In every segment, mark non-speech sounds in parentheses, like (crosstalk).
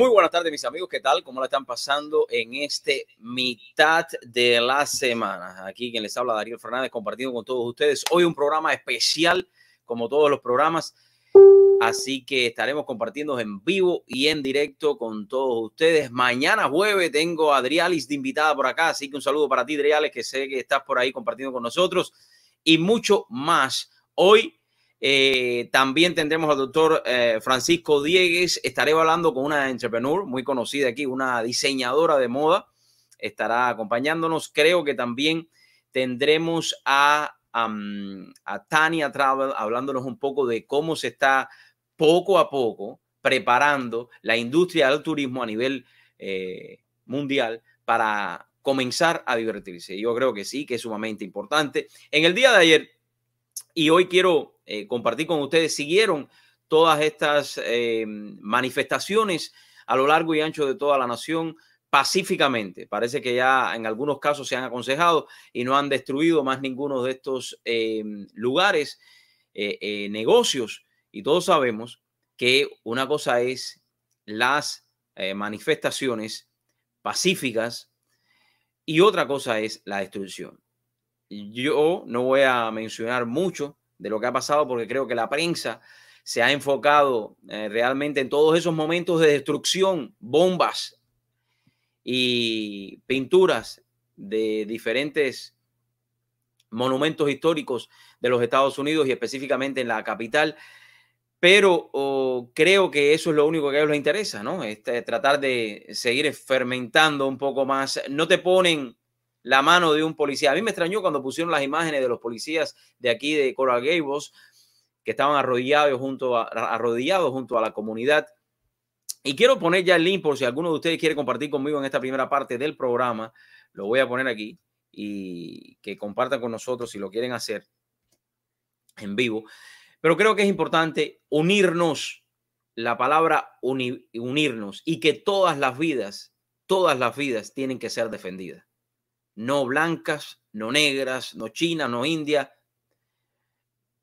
Muy buenas tardes, mis amigos. ¿Qué tal? ¿Cómo la están pasando en este mitad de la semana? Aquí quien les habla, Darío Fernández, compartiendo con todos ustedes. Hoy un programa especial, como todos los programas. Así que estaremos compartiendo en vivo y en directo con todos ustedes. Mañana jueves tengo a Adrialis de invitada por acá. Así que un saludo para ti, Adrialis, que sé que estás por ahí compartiendo con nosotros. Y mucho más. Hoy eh, también tendremos al doctor eh, Francisco Diegues. Estaré hablando con una entrepreneur muy conocida aquí, una diseñadora de moda. Estará acompañándonos. Creo que también tendremos a, a Tania Travel hablándonos un poco de cómo se está poco a poco preparando la industria del turismo a nivel eh, mundial para comenzar a divertirse. Yo creo que sí, que es sumamente importante. En el día de ayer y hoy quiero eh, compartir con ustedes, siguieron todas estas eh, manifestaciones a lo largo y ancho de toda la nación pacíficamente. Parece que ya en algunos casos se han aconsejado y no han destruido más ninguno de estos eh, lugares, negocios. Y todos sabemos que una cosa es las manifestaciones pacíficas y otra cosa es la destrucción. Yo no voy a mencionar mucho de lo que ha pasado porque creo que la prensa se ha enfocado eh, realmente en todos esos momentos de destrucción, bombas y pinturas de diferentes monumentos históricos de los Estados Unidos y específicamente en la capital. Pero creo que eso es lo único que a ellos les interesa, ¿no? Este, tratar de seguir fermentando un poco más. No te ponen la mano de un policía. A mí me extrañó cuando pusieron las imágenes de los policías de aquí de Coral Gables que estaban arrodillados junto a, arrodillados junto a la comunidad. Y quiero poner ya el link por si alguno de ustedes quiere compartir conmigo en esta primera parte del programa. Lo voy a poner aquí y que compartan con nosotros si lo quieren hacer en vivo. Pero creo que es importante unirnos, la palabra unirnos y que todas las vidas, todas las vidas tienen que ser defendidas no blancas, no negras, no china, no india,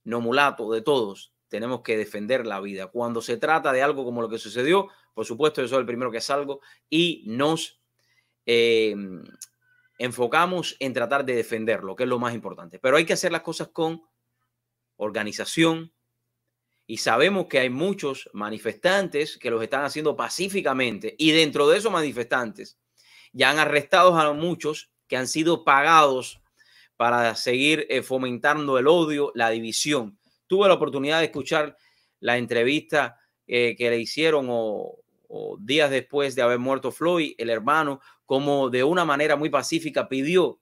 no mulato, de todos. Tenemos que defender la vida. Cuando se trata de algo como lo que sucedió, por supuesto, yo soy el primero que salgo y nos em, enfocamos en tratar de defenderlo, que es lo más importante. Pero hay que hacer las cosas con organización y sabemos que hay muchos manifestantes que los están haciendo pacíficamente y dentro de esos manifestantes ya han arrestado a muchos que han sido pagados para seguir eh, fomentando el odio, la división. Tuve la oportunidad de escuchar la entrevista eh, que le hicieron o, días después de haber muerto Floyd, el hermano, como de una manera muy pacífica pidió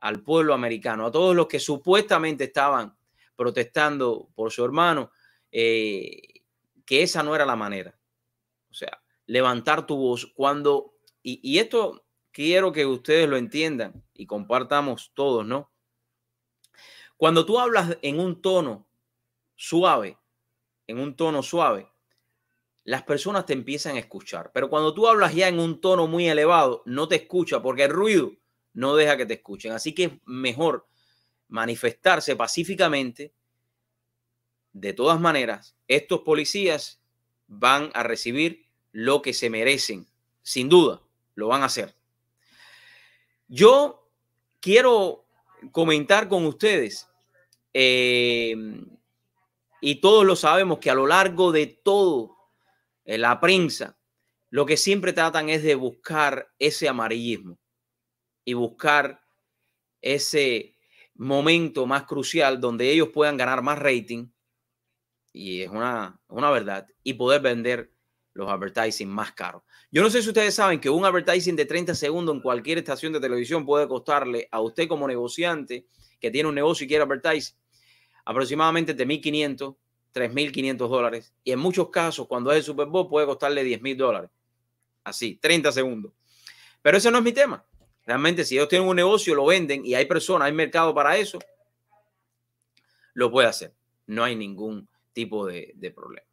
al pueblo americano, a todos los que supuestamente estaban protestando por su hermano, eh, que esa no era la manera. O sea, levantar tu voz cuando, y, y esto quiero que ustedes lo entiendan y compartamos todos, ¿no? Cuando tú hablas en un tono suave, en un tono suave, las personas te empiezan a escuchar. Pero cuando tú hablas ya en un tono muy elevado, no te escucha porque el ruido no deja que te escuchen. Así que es mejor manifestarse pacíficamente. De todas maneras, estos policías van a recibir lo que se merecen. Sin duda, lo van a hacer. Yo quiero comentar con ustedes, eh, y todos lo sabemos, que a lo largo de todo eh, la prensa, lo que siempre tratan es de buscar ese amarillismo y buscar ese momento más crucial donde ellos puedan ganar más rating, y es una, una verdad, y poder vender los advertising más caros. Yo no sé si ustedes saben que un advertising de 30 segundos en cualquier estación de televisión puede costarle a usted como negociante que tiene un negocio y quiere advertising aproximadamente de 1.500, 3.500 dólares. Y en muchos casos, cuando es el Super Bowl, puede costarle 10.000 dólares. Así, 30 segundos. Pero ese no es mi tema. Realmente, si ellos tienen un negocio, lo venden y hay personas, hay mercado para eso, lo puede hacer. No hay ningún tipo de, de problema.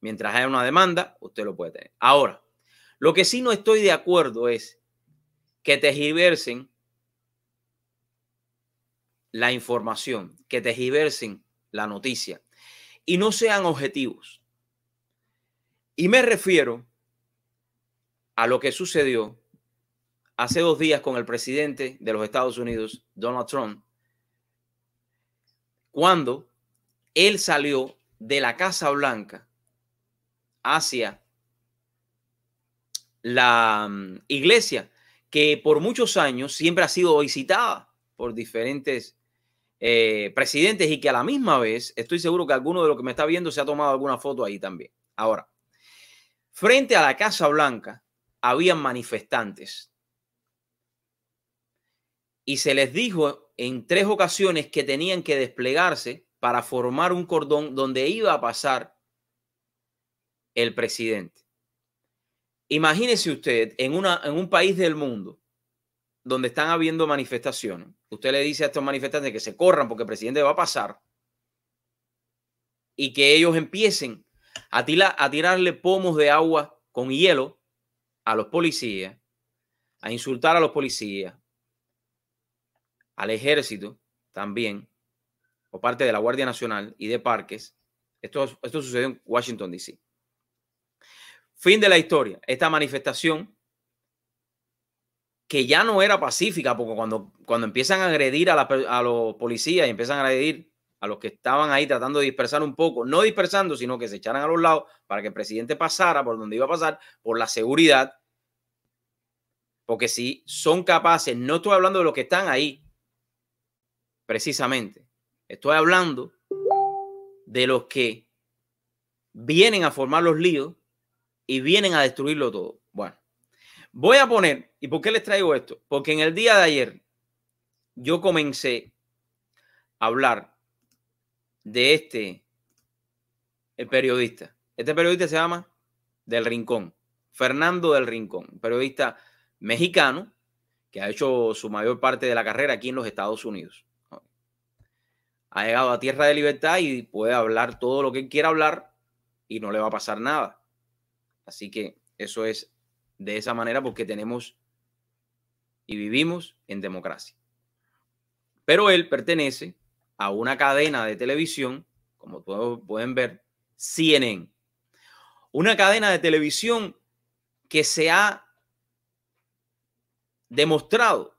Mientras haya una demanda, usted lo puede tener. Ahora, lo que sí no estoy de acuerdo es que tergiversen la información, que tergiversen la noticia y no sean objetivos. Y me refiero a lo que sucedió hace dos días con el presidente de los Estados Unidos, Donald Trump, cuando él salió de la Casa Blanca hacia la mm, iglesia que por muchos años siempre ha sido visitada por diferentes eh, presidentes y que a la misma vez estoy seguro que alguno de los que me está viendo se ha tomado alguna foto ahí también. Ahora, frente a la Casa Blanca habían manifestantes y se les dijo en tres ocasiones que tenían que desplegarse para formar un cordón donde iba a pasar el presidente. Imagínese usted en, un país del mundo donde están habiendo manifestaciones. Usted le dice a estos manifestantes que se corran porque el presidente va a pasar y que ellos empiecen a, a tirarle pomos de agua con hielo a los policías, a insultar a los policías, al ejército también, o parte de la Guardia Nacional y de parques. Esto, esto sucedió en Washington, D.C. Fin de la historia. Esta manifestación que ya no era pacífica, porque cuando, cuando empiezan a agredir a, a los policías y empiezan a agredir a los que estaban ahí tratando de dispersar un poco, no dispersando, sino que se echaran a los lados para que el presidente pasara por donde iba a pasar, por la seguridad. Porque si son capaces, no estoy hablando de los que están ahí, precisamente, estoy hablando de los que vienen a formar los líos y vienen a destruirlo todo. Bueno, voy a poner, ¿y por qué les traigo esto? Porque en el día de ayer yo comencé a hablar de este el periodista. Este periodista se llama Del Rincón, Fernando del Rincón, periodista mexicano que ha hecho su mayor parte de la carrera aquí en los Estados Unidos. Ha llegado a tierra de libertad y puede hablar todo lo que quiera hablar y no le va a pasar nada. Así que eso es de esa manera porque tenemos y vivimos en democracia. Pero él pertenece a una cadena de televisión, como todos pueden ver, CNN. Una cadena de televisión que se ha demostrado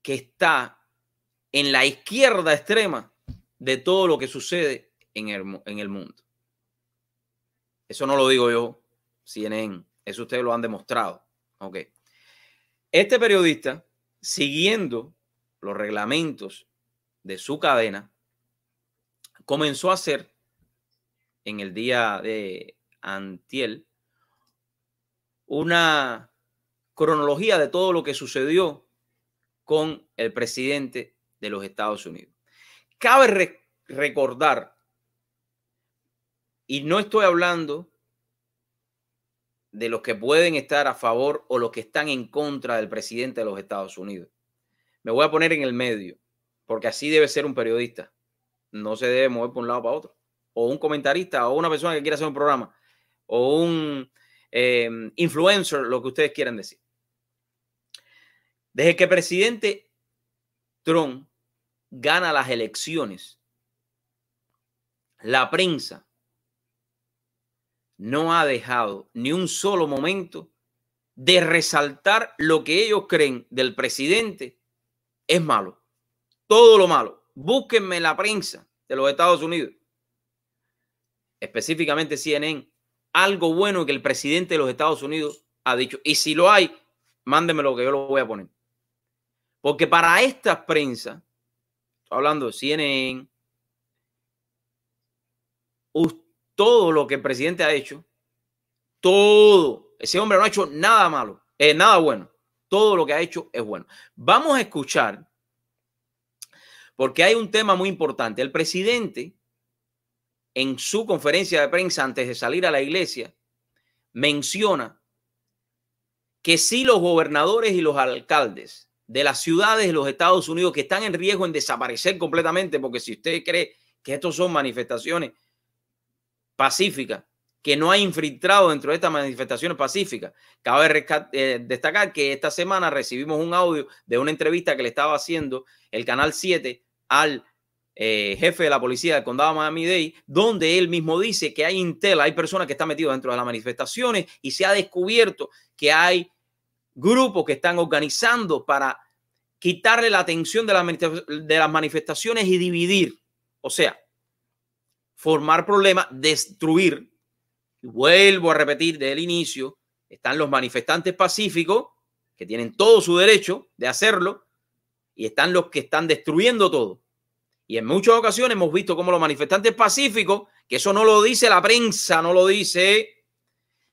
que está en la izquierda extrema de todo lo que sucede en el, en el mundo. Eso no lo digo yo, CNN. Eso ustedes lo han demostrado. Ok. Este periodista, siguiendo los reglamentos de su cadena, comenzó a hacer en el día de Antiel una cronología de todo lo que sucedió con el presidente de los Estados Unidos. Cabe recordar, y no estoy hablando de los que pueden estar a favor o los que están en contra del presidente de los Estados Unidos. Me voy a poner en el medio, porque así debe ser un periodista. No se debe mover por un lado para otro. O un comentarista, o una persona que quiera hacer un programa, o un em, influencer, lo que ustedes quieran decir. Desde que el presidente Trump gana las elecciones, la prensa no ha dejado ni un solo momento de resaltar lo que ellos creen del presidente es malo. Todo lo malo. Búsquenme la prensa de los Estados Unidos, específicamente CNN, algo bueno que el presidente de los Estados Unidos ha dicho. Y si lo hay, mándenme que yo lo voy a poner. Porque para estas prensa, hablando de CNN, usted todo lo que el presidente ha hecho, todo, ese hombre no ha hecho nada malo, eh, nada bueno. Todo lo que ha hecho es bueno. Vamos a escuchar, porque hay un tema muy importante. El presidente, en su conferencia de prensa antes de salir a la iglesia, menciona que si los gobernadores y los alcaldes de las ciudades de los Estados Unidos que están en riesgo en desaparecer completamente, porque si usted cree que estos son manifestaciones pacífica que no ha infiltrado dentro de estas manifestaciones pacíficas. Cabe eh, destacar que esta semana recibimos un audio de una entrevista que le estaba haciendo el Canal 7 al eh, jefe de la policía del condado de Miami-Dade, donde él mismo dice que hay intel, hay personas que están metidas dentro de las manifestaciones y se ha descubierto que hay grupos que están organizando para quitarle la atención de las manifestaciones y dividir. O sea, formar problemas, destruir. vuelvo a repetir desde el inicio, están los manifestantes pacíficos que tienen todo su derecho de hacerlo y están los que están destruyendo todo. Y en muchas ocasiones hemos visto cómo los manifestantes pacíficos, que eso no lo dice la prensa, no lo dice,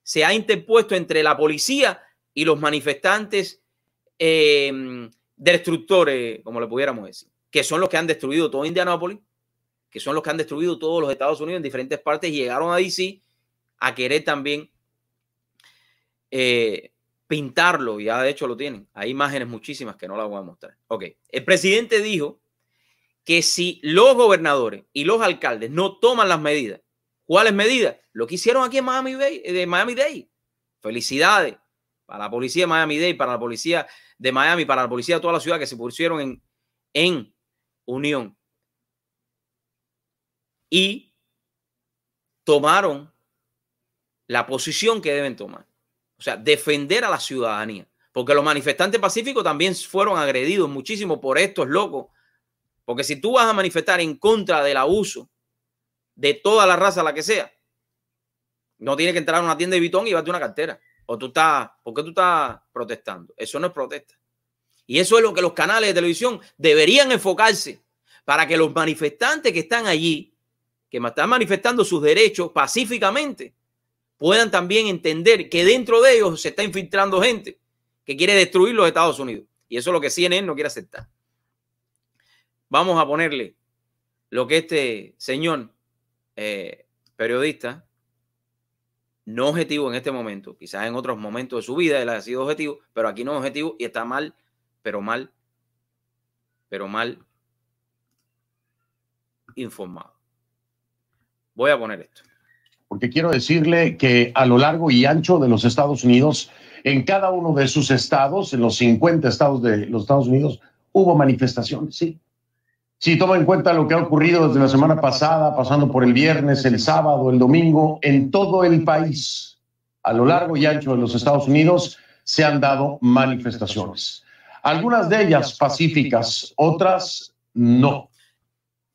se ha interpuesto entre la policía y los manifestantes eh, destructores, como le pudiéramos decir, que son los que han destruido todo Indianápolis, que son los que han destruido todos los Estados Unidos en diferentes partes y llegaron a DC a querer también eh, pintarlo, ya de hecho lo tienen. Hay imágenes muchísimas que no las voy a mostrar. Ok, el presidente dijo que si los gobernadores y los alcaldes no toman las medidas, ¿cuáles medidas? Lo que hicieron aquí en Miami Day, de Miami Dade. Felicidades para la policía de Miami Dade, para la policía de Miami, para la policía de toda la ciudad que se pusieron en, en unión. Y tomaron la posición que deben tomar. O sea, defender a la ciudadanía. Porque los manifestantes pacíficos también fueron agredidos muchísimo por estos locos. Porque si tú vas a manifestar en contra del abuso de toda la raza, la que sea, no tienes que entrar a una tienda de bitón y llevarte una cartera. O tú estás, ¿por qué tú estás protestando? Eso no es protesta. Y eso es lo que los canales de televisión deberían enfocarse para que los manifestantes que están allí, que están manifestando sus derechos pacíficamente, puedan también entender que dentro de ellos se está infiltrando gente que quiere destruir los Estados Unidos. Y eso es lo que CNN no quiere aceptar. Vamos a ponerle lo que este señor eh, periodista, no objetivo en este momento, quizás en otros momentos de su vida él ha sido objetivo, pero aquí no es objetivo y está mal, pero mal, pero mal informado. Voy a poner esto porque quiero decirle que a lo largo y ancho de los Estados Unidos, en cada uno de sus estados, en los 50 estados de los Estados Unidos, hubo manifestaciones, sí. Si toma en cuenta lo que ha ocurrido desde la semana pasada, pasando por el viernes, el sábado, el domingo, en todo el país, a lo largo y ancho de los Estados Unidos, se han dado manifestaciones. Algunas de ellas pacíficas, otras no.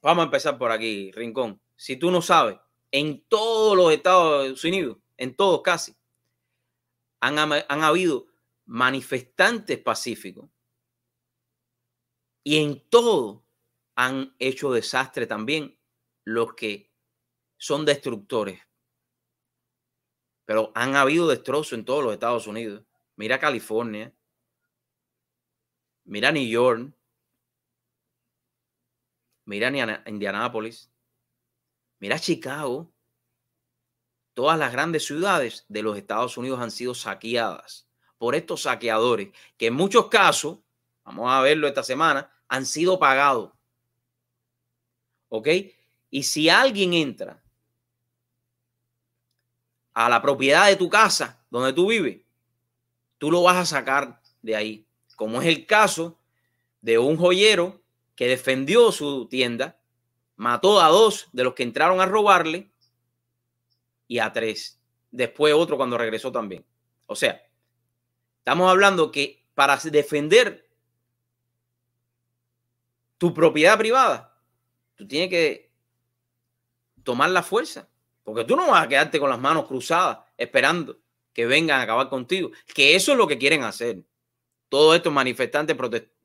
Vamos a empezar por aquí, Rincón. Si tú no sabes, en todos los Estados Unidos, en todos casi, han, habido manifestantes pacíficos. Y en todo han hecho desastre también los que son destructores. Pero han habido destrozos en todos los Estados Unidos. Mira California. Mira New York. Mira Indianápolis. Mira Chicago. Todas las grandes ciudades de los Estados Unidos han sido saqueadas por estos saqueadores que en muchos casos, vamos a verlo esta semana, han sido pagados. ¿Ok? Y si alguien entra a la propiedad de tu casa donde tú vives, tú lo vas a sacar de ahí. Como es el caso de un joyero que defendió su tienda mató a dos de los que entraron a robarle y a tres. Después otro cuando regresó también. O sea, estamos hablando que para defender tu propiedad privada, tú tienes que tomar la fuerza. Porque tú no vas a quedarte con las manos cruzadas esperando que vengan a acabar contigo. Que eso es lo que quieren hacer. Todos estos manifestantes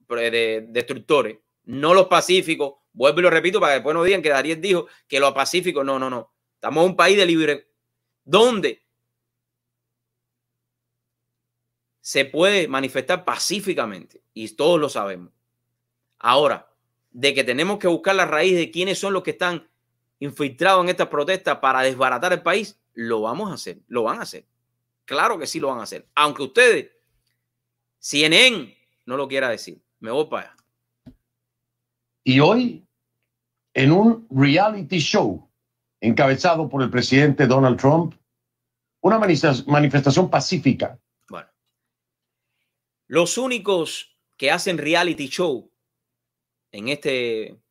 destructores, no los pacíficos, Vuelvo y lo repito para que después no digan que Darío dijo que lo pacífico. No, no, no. Estamos en un país de libre. Donde se puede manifestar pacíficamente. Y todos lo sabemos. Ahora, de que tenemos que buscar la raíz de quiénes son los que están infiltrados en estas protestas para desbaratar el país, lo vamos a hacer. Lo van a hacer. Claro que sí lo van a hacer. Aunque ustedes, CNN, no lo quiera decir. Me voy para allá. Y hoy en un reality show encabezado por el presidente Donald Trump, una manifestación pacífica. Bueno, los únicos que hacen reality show en este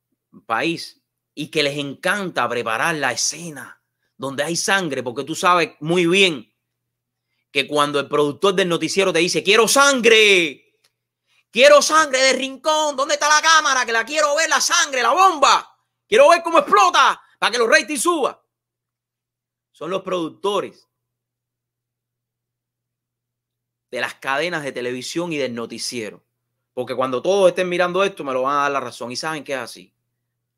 país y que les encanta preparar la escena donde hay sangre, porque tú sabes muy bien que cuando el productor del noticiero te dice, quiero sangre, quiero sangre de rincón, ¿dónde está la cámara? Que la quiero ver, la sangre, la bomba, quiero ver cómo explota para que los ratings suban. Son los productores de las cadenas de televisión y del noticiero. Porque cuando todos estén mirando esto, me lo van a dar la razón. Y saben que es así.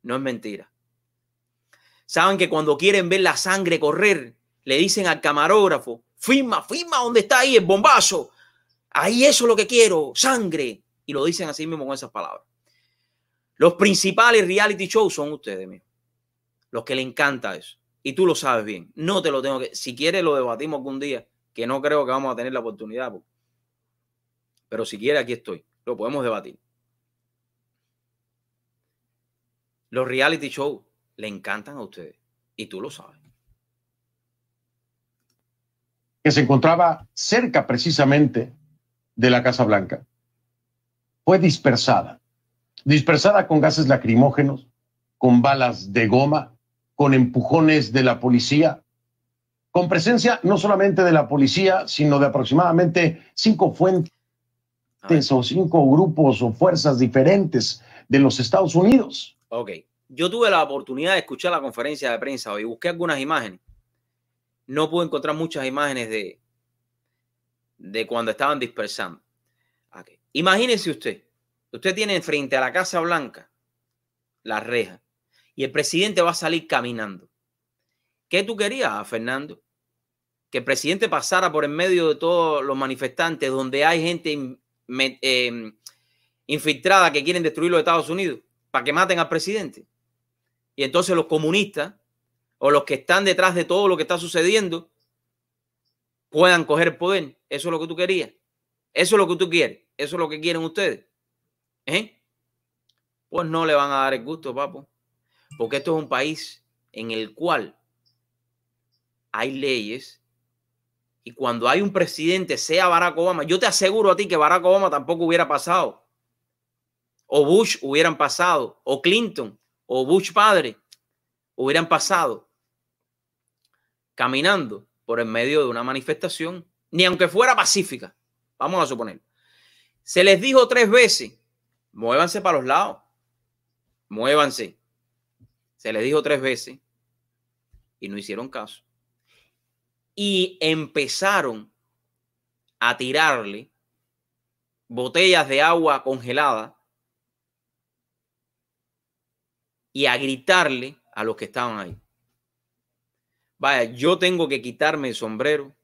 No es mentira. Saben que cuando quieren ver la sangre correr, le dicen al camarógrafo, firma, firma donde está ahí el bombazo. Ahí eso es lo que quiero, sangre. Y lo dicen así mismo con esas palabras. Los principales reality shows son ustedes mismos. Los que le encanta eso. Y tú lo sabes bien. No te lo tengo que... Si quieres lo debatimos algún día, que no creo que vamos a tener la oportunidad. Pero si quieres, aquí estoy. Lo podemos debatir. Los reality shows le encantan a ustedes. Y tú lo sabes. Que se encontraba cerca precisamente de la Casa Blanca. Fue dispersada. Dispersada con gases lacrimógenos, con balas de goma, con empujones de la policía, con presencia no solamente de la policía, sino de aproximadamente cinco fuentes o cinco grupos o fuerzas diferentes de los Estados Unidos. Ok, yo tuve la oportunidad de escuchar la conferencia de prensa hoy, busqué algunas imágenes. No pude encontrar muchas imágenes de, de cuando estaban dispersando. Okay. Imagínese usted, usted tiene frente a la Casa Blanca la reja y el presidente va a salir caminando. ¿Qué tú querías, Fernando? Que el presidente pasara por en medio de todos los manifestantes donde hay gente eh, infiltrada que quieren destruir los Estados Unidos para que maten al presidente. Y entonces los comunistas o los que están detrás de todo lo que está sucediendo puedan coger poder. Eso es lo que tú querías. Eso es lo que tú quieres. Eso es lo que quieren ustedes. ¿Eh? Pues no le van a dar el gusto, papo. Porque esto es un país en el cual hay leyes y cuando hay un presidente, sea Barack Obama, yo te aseguro a ti que Barack Obama tampoco hubiera pasado. O Bush hubieran pasado. O Clinton. O Bush padre. Hubieran pasado. Caminando por el medio de una manifestación. Ni aunque fuera pacífica. Vamos a suponer. Se les dijo tres veces. Muévanse para los lados. Muévanse. Se les dijo tres veces. Y no hicieron caso y empezaron a tirarle botellas de agua congelada y a gritarle a los que estaban ahí. Vaya, yo tengo que quitarme el sombrero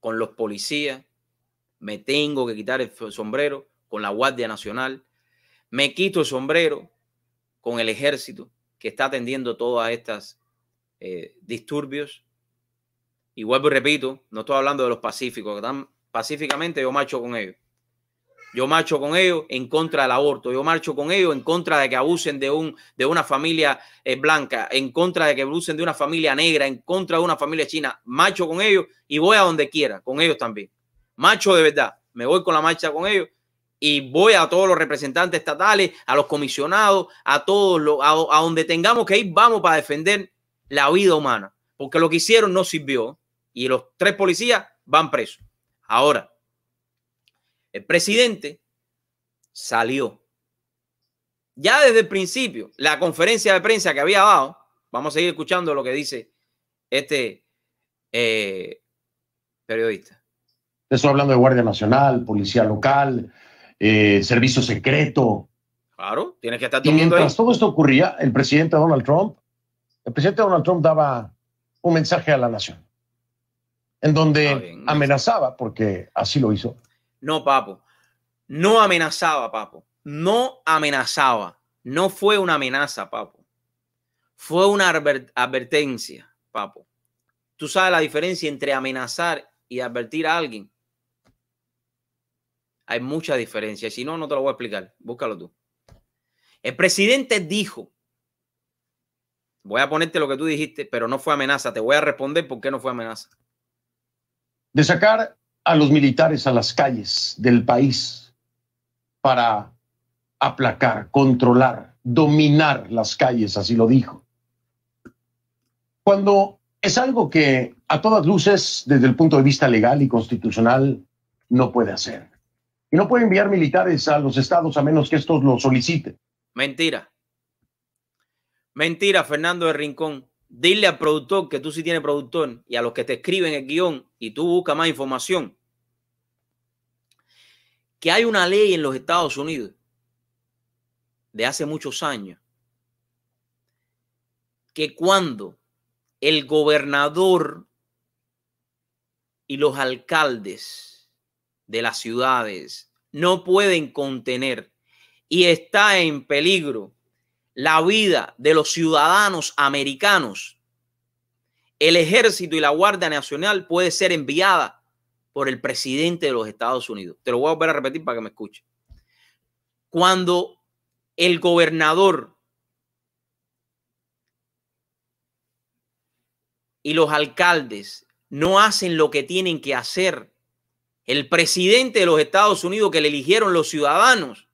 con los policías, me tengo que quitar el sombrero con la Guardia Nacional, me quito el sombrero con el ejército que está atendiendo todas estas eh, disturbios y vuelvo y repito, no estoy hablando de los pacíficos, que están pacíficamente, yo marcho con ellos. Yo marcho con ellos en contra del aborto. Yo marcho con ellos en contra de que abusen de, un, de una familia eh, blanca, en contra de que abusen de una familia negra, en contra de una familia china. Marcho con ellos y voy a donde quiera, con ellos también. Marcho de verdad. Me voy con la marcha con ellos y voy a todos los representantes estatales, a los comisionados, a todos, los, a donde tengamos que ir, vamos para defender la vida humana. Porque lo que hicieron no sirvió y los tres policías van presos. Ahora, el presidente salió. Ya desde el principio, la conferencia de prensa que había dado, vamos a seguir escuchando lo que dice este eh, periodista. Estoy hablando de Guardia Nacional, Policía Local, eh, Servicio Secreto. Claro, tienes que estar Y mientras todo esto ocurría, el presidente Donald Trump, el presidente Donald Trump daba un mensaje a la nación en donde amenazaba, porque así lo hizo. No, papo. No amenazaba, papo. No amenazaba. No fue una amenaza, papo. Fue una advertencia, papo. Tú sabes la diferencia entre amenazar y advertir a alguien. Hay mucha diferencia. Si no, no te lo voy a explicar. Búscalo tú. El presidente dijo, voy a ponerte lo que tú dijiste, pero no fue amenaza. Te voy a responder por qué no fue amenaza de sacar a los militares a las calles del país para aplacar, controlar dominar las calles, así lo dijo. Cuando es algo que a todas luces, desde el punto de vista legal y constitucional, no puede hacer. Y no puede enviar militares a los estados a menos que estos lo soliciten. Mentira. Mentira, Fernando de Rincón. Dile al productor que tú sí tienes productor y a los que te escriben el guion y tú buscas más información. Que hay una ley en los Estados Unidos de hace muchos años que cuando el gobernador y los alcaldes de las ciudades no pueden contener y está en peligro la vida de los ciudadanos americanos, el ejército y la Guardia Nacional puede ser enviada por el presidente de los Estados Unidos. Te lo voy a volver a repetir para que me escuche. Cuando el gobernador y los alcaldes no hacen lo que tienen que hacer, el presidente de los Estados Unidos que le eligieron los ciudadanos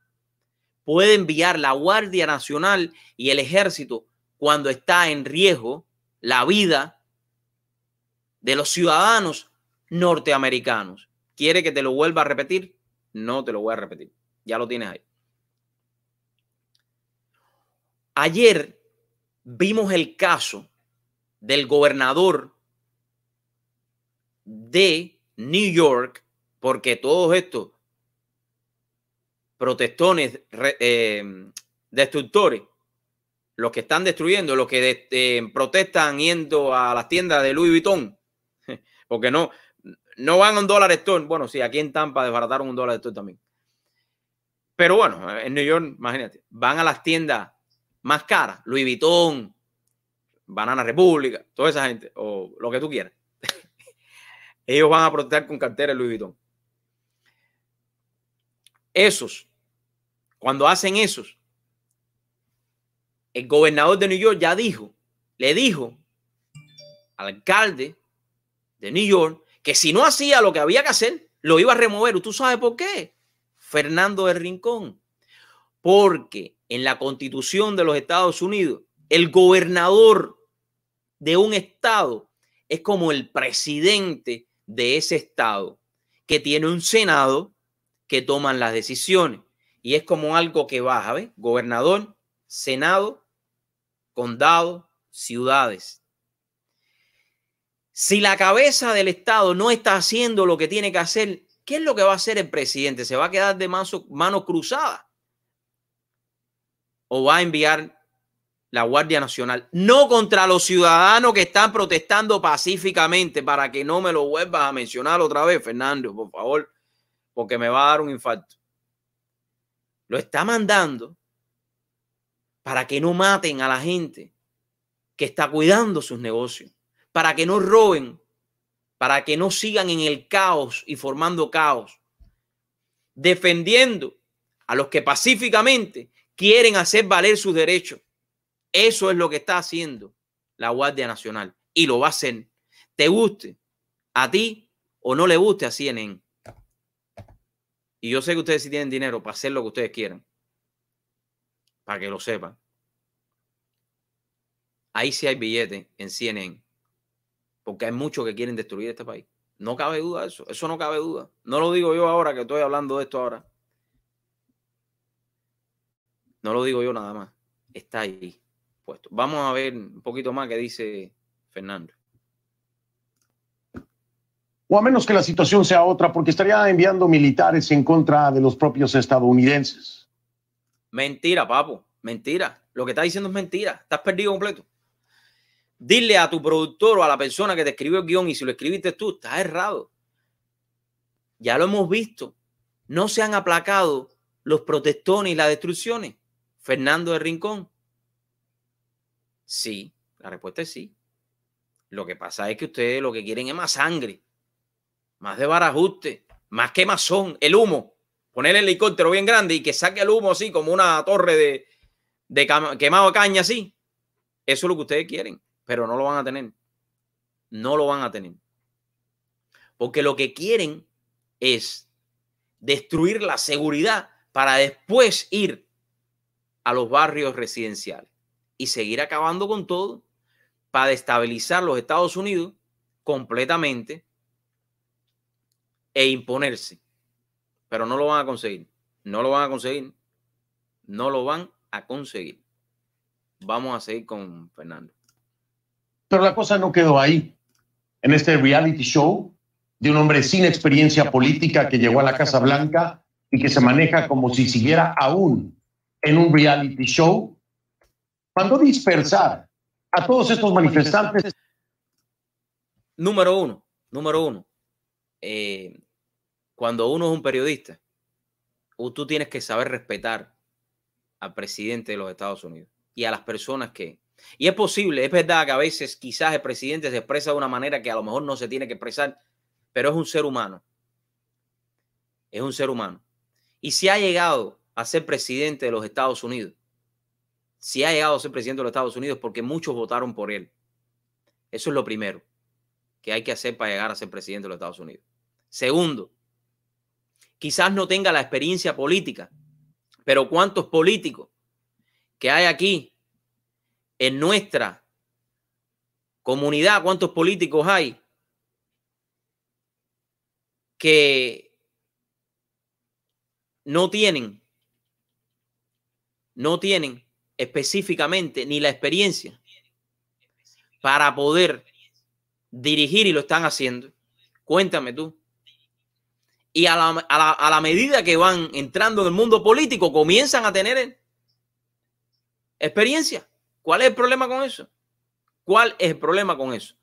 puede enviar la Guardia Nacional y el ejército cuando está en riesgo la vida de los ciudadanos norteamericanos. ¿Quiere que te lo vuelva a repetir? No te lo voy a repetir. Ya lo tienes ahí. Ayer vimos el caso del gobernador de New York, porque todos estos protestones eh, destructores, los que están destruyendo, los que eh, protestan yendo a las tiendas de Louis Vuitton, (laughs) porque no, no van a un dólar store. Bueno, sí, aquí en Tampa desbarataron un dólar store también. Pero bueno, en New York, imagínate, van a las tiendas más caras, Louis Vuitton, Banana República, toda esa gente, o lo que tú quieras. (laughs) Ellos van a protestar con cartera Louis Vuitton. Esos cuando hacen eso, el gobernador de New York ya dijo, le dijo al alcalde de New York que si no hacía lo que había que hacer, lo iba a remover. ¿Tú sabes por qué? Fernando de Rincón. Porque en la constitución de los Estados Unidos, el gobernador de un estado es como el presidente de ese estado, que tiene un senado que toman las decisiones y es como algo que baja, ¿ves? Gobernador, Senado, condado, ciudades. Si la cabeza del Estado no está haciendo lo que tiene que hacer, ¿qué es lo que va a hacer el presidente? ¿Se va a quedar de manos mano cruzadas? ¿O va a enviar la Guardia Nacional? No contra los ciudadanos que están protestando pacíficamente, para que no me lo vuelvas a mencionar otra vez, Fernando, por favor, porque me va a dar un infarto lo está mandando para que no maten a la gente que está cuidando sus negocios, para que no roben, para que no sigan en el caos y formando caos, defendiendo a los que pacíficamente quieren hacer valer sus derechos. Eso es lo que está haciendo la Guardia Nacional y lo va a hacer. Te guste a ti o no le guste a CNN. Y yo sé que ustedes sí tienen dinero para hacer lo que ustedes quieran. Para que lo sepan. Ahí sí hay billetes en CNN. Porque hay muchos que quieren destruir este país. No cabe duda eso. Eso no cabe duda. No lo digo yo ahora que estoy hablando de esto ahora. No lo digo yo nada más. Está ahí puesto. Vamos a ver un poquito más que dice Fernando o a menos que la situación sea otra, porque estaría enviando militares en contra de los propios estadounidenses. Mentira, papo, mentira. Lo que está diciendo es mentira. Estás perdido completo. Dile a tu productor o a la persona que te escribió el guion y si lo escribiste tú, estás errado. Ya lo hemos visto. No se han aplacado los protestones y las destrucciones. Fernando de Rincón. Sí, la respuesta es sí. Lo que pasa es que ustedes lo que quieren es más sangre más de barajuste, más quemazón, el humo. Poner el helicóptero bien grande y que saque el humo así como una torre de, de quemado de caña así. Eso es lo que ustedes quieren, pero no lo van a tener. No lo van a tener. Porque lo que quieren es destruir la seguridad para después ir a los barrios residenciales y seguir acabando con todo para destabilizar los Estados Unidos completamente e imponerse. Pero no lo van a conseguir. No lo van a conseguir. No lo van a conseguir. Vamos a seguir con Fernando. Pero la cosa no quedó ahí. En este reality show de un hombre sin experiencia política que llegó a la Casa Blanca y que se maneja como si siguiera aún en un reality show, mandó dispersar a todos estos manifestantes. Número uno, número uno. Eh, cuando uno es un periodista, tú tienes que saber respetar al presidente de los Estados Unidos y a las personas que... Y es posible, es verdad que a veces quizás el presidente se expresa de una manera que a lo mejor no se tiene que expresar, pero es un ser humano. Es un ser humano. Y si ha llegado a ser presidente de los Estados Unidos, si ha llegado a ser presidente de los Estados Unidos porque muchos votaron por él. Eso es lo primero que hay que hacer para llegar a ser presidente de los Estados Unidos. Segundo, quizás no tenga la experiencia política, pero ¿cuántos políticos que hay aquí en nuestra comunidad, cuántos políticos hay que no tienen, no tienen específicamente ni la experiencia para poder dirigir y lo están haciendo. Cuéntame tú. Y a la, a la, medida que van entrando en el mundo político, comienzan a tener experiencia. ¿Cuál es el problema con eso? ¿Cuál es el problema con eso?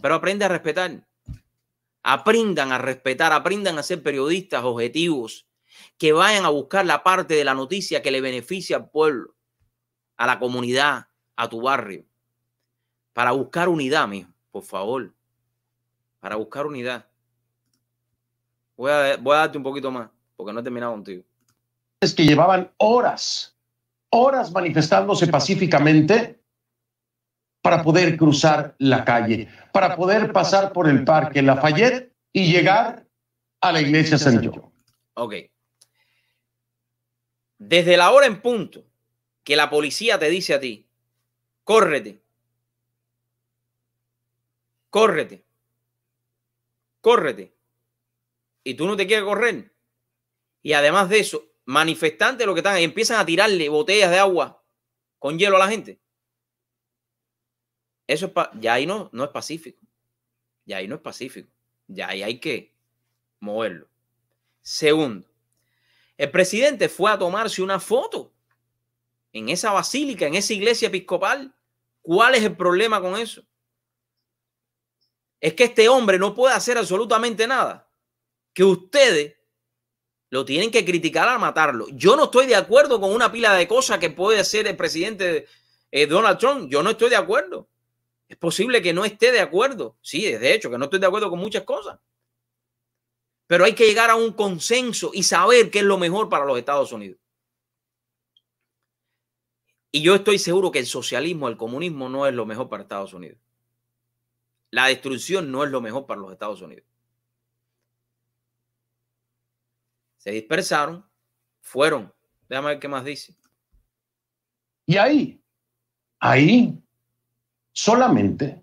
Pero aprende a respetar. Aprendan a respetar, aprendan a ser periodistas objetivos, que vayan a buscar la parte de la noticia que le beneficia al pueblo a la comunidad, a tu barrio, para buscar unidad, mijo, por favor, para buscar unidad. Voy a, voy a darte un poquito más, porque no he terminado contigo. Es que llevaban horas, horas manifestándose pacíficamente para poder cruzar la calle, para poder pasar por el parque Lafayette y llegar a la iglesia San John. Ok. Desde la hora en punto que la policía te dice a ti, córrete, córrete, córrete, y tú no te quieres correr. Y además de eso, manifestantes lo que están empiezan a tirarle botellas de agua con hielo a la gente. Eso es ya ahí no, no es pacífico. Ya ahí no es pacífico. Ya ahí hay que moverlo. Segundo, el presidente fue a tomarse una foto en esa basílica, en esa iglesia episcopal. ¿Cuál es el problema con eso? Es que este hombre no puede hacer absolutamente nada. Que ustedes lo tienen que criticar al matarlo. Yo no estoy de acuerdo con una pila de cosas que puede hacer el presidente eh, Donald Trump. Yo no estoy de acuerdo. Es posible que no esté de acuerdo. Sí, de hecho, que no estoy de acuerdo con muchas cosas. Pero hay que llegar a un consenso y saber qué es lo mejor para los Estados Unidos. Y yo estoy seguro que el socialismo, el comunismo no es lo mejor para Estados Unidos. La destrucción no es lo mejor para los Estados Unidos. Se dispersaron, fueron. Déjame ver qué más dice. Y ahí, ahí, solamente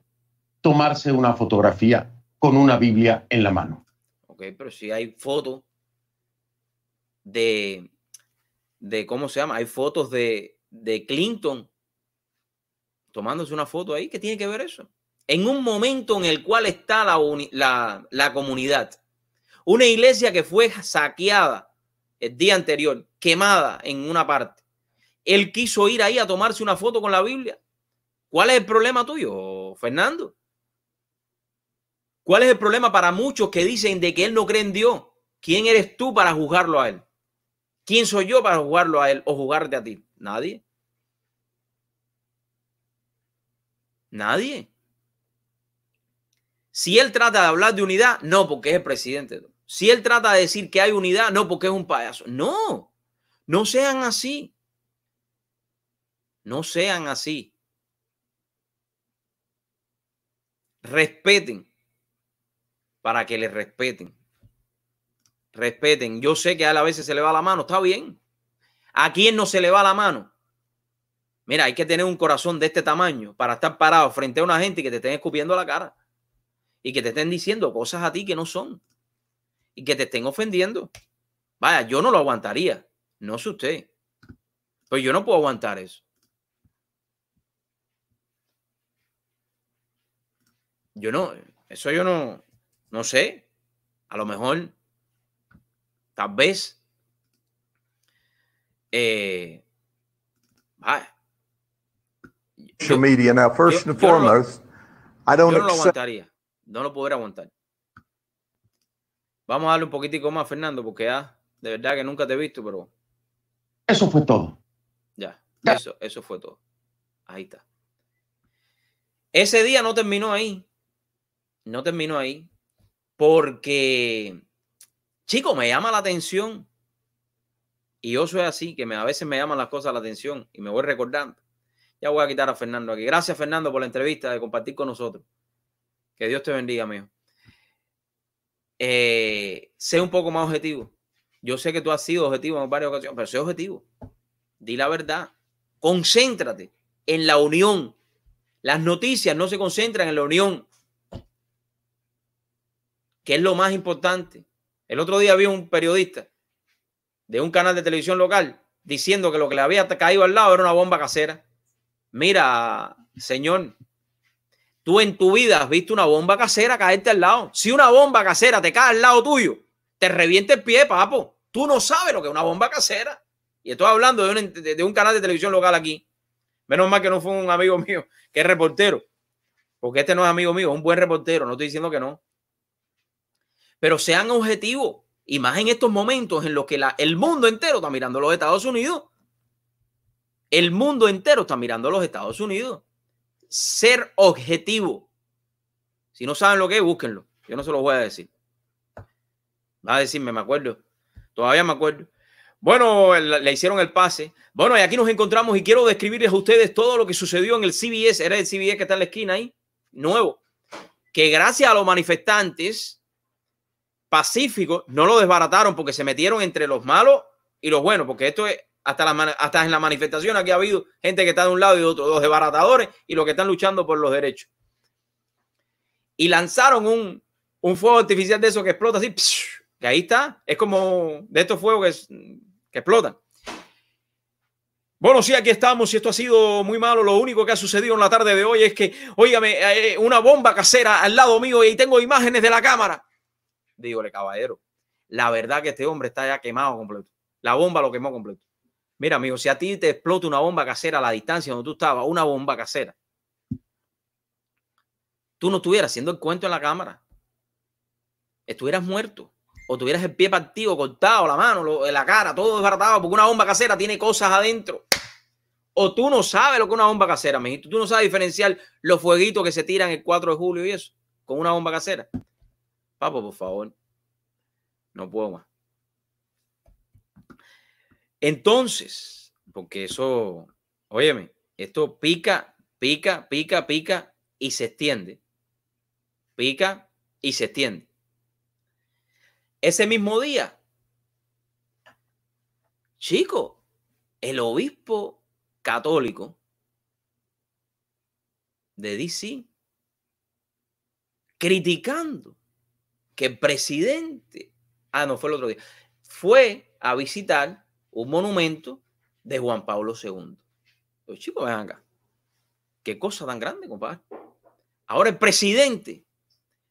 tomarse una fotografía con una Biblia en la mano. Ok, pero si hay fotos de, de, ¿cómo se llama? Hay fotos de, de Clinton tomándose una foto ahí. ¿Qué tiene que ver eso? En un momento en el cual está la, la, comunidad. Una iglesia que fue saqueada el día anterior, quemada en una parte. Él quiso ir ahí a tomarse una foto con la Biblia. ¿Cuál es el problema tuyo, Fernando? ¿Cuál es el problema para muchos que dicen de que él no cree en Dios? ¿Quién eres tú para juzgarlo a él? ¿Quién soy yo para juzgarlo a él o juzgarte a ti? Nadie. Nadie. Si él trata de hablar de unidad, no, porque es el presidente. Si él trata de decir que hay unidad, no, porque es un payaso. No, no sean así. No sean así. Respeten para que le respeten. Respeten. Yo sé que a, a veces se le va la mano, está bien. ¿A quién no se le va la mano? Mira, hay que tener un corazón de este tamaño para estar parado frente a una gente que te estén escupiendo la cara y que te estén diciendo cosas a ti que no son y que te estén ofendiendo. Vaya, yo no lo aguantaría. No sé usted. Pues yo no puedo aguantar eso. Yo no, eso yo no, no sé. A lo mejor, tal vez, eh, vaya, social media. Now, first yo- and yo no lo- foremost, I don't Yo no lo aguantaría. No lo podría aguantar. Vamos a darle un poquitico más, Fernando, porque ya, de verdad que nunca te he visto, pero Eso fue todo. ya, Ya. eso, eso fue todo. Ahí está. Ese día no terminó ahí. No terminó ahí. Porque, chico, me llama la atención. Y yo soy así, que me, a veces me llaman las cosas la atención y me voy recordando. Ya voy a quitar a Fernando aquí. Gracias, Fernando, por la entrevista, de compartir con nosotros. Que Dios te bendiga, amigo. Eh, sé un poco más objetivo. Yo sé que tú has sido objetivo en varias ocasiones, pero sé objetivo. Di la verdad. Concéntrate en la unión. Las noticias no se concentran en la unión, que es lo más importante. El otro día vi un periodista de un canal de televisión local diciendo que lo que le había caído al lado era una bomba casera. Mira, señor, tú en tu vida has visto una bomba casera caerte al lado. Si una bomba casera te cae al lado tuyo, te revienta el pie, papo. Tú no sabes lo que es una bomba casera. Y estoy hablando de un, de- de un canal de televisión local aquí. Menos mal que no fue un amigo (laughs) mío que es reportero. Porque este no es amigo mío, es un buen reportero. No estoy diciendo que no. Pero sean objetivos. Y más en estos momentos en los que el mundo entero está mirando a los Estados Unidos. El mundo entero está mirando a los Estados Unidos. Ser objetivo. Si no saben lo que es, búsquenlo. Yo no se lo voy a decir. Va a decirme, me acuerdo. Todavía me acuerdo. Bueno, le hicieron el pase. Bueno, y aquí nos encontramos y quiero describirles a ustedes todo lo que sucedió en el CBS. Era el CBS que está en la esquina ahí, nuevo. Que gracias a los manifestantes pacíficos no lo desbarataron porque se metieron entre los malos y los buenos. Porque esto es hasta, la, en la manifestación aquí ha habido gente que está de un lado y de otro, los desbaratadores y los que están luchando por los derechos. Y lanzaron un, fuego artificial de eso que explota así, que ahí está. Es como de estos fuegos que explotan. Bueno, sí, aquí estamos y esto ha sido muy malo. Lo único que ha sucedido en la tarde de hoy es que, óigame, eh, una bomba casera al lado mío y tengo imágenes de la cámara. Dígole, caballero, la verdad que este hombre está ya quemado completo. La bomba lo quemó completo. Mira, amigo, si a ti te explota una bomba casera a la distancia donde tú estabas, una bomba casera, tú no estuvieras haciendo el cuento en la cámara. Estuvieras muerto. O tuvieras el pie partido, cortado, la mano, la cara, todo desbaratado, porque una bomba casera tiene cosas adentro. O tú no sabes lo que es una bomba casera, mijito. Tú no sabes diferenciar los fueguitos que se tiran el 4 de julio y eso, con una bomba casera. Papo, por favor. No puedo más. Entonces, porque eso, óyeme, esto pica, pica, pica, pica y se extiende. Pica y se extiende. Ese mismo día, chico, el obispo católico de DC criticando que el presidente, ah, no fue el otro día, fue a visitar un monumento de Juan Pablo II. Los chicos, ven acá. Qué cosa tan grande, compadre. Ahora el presidente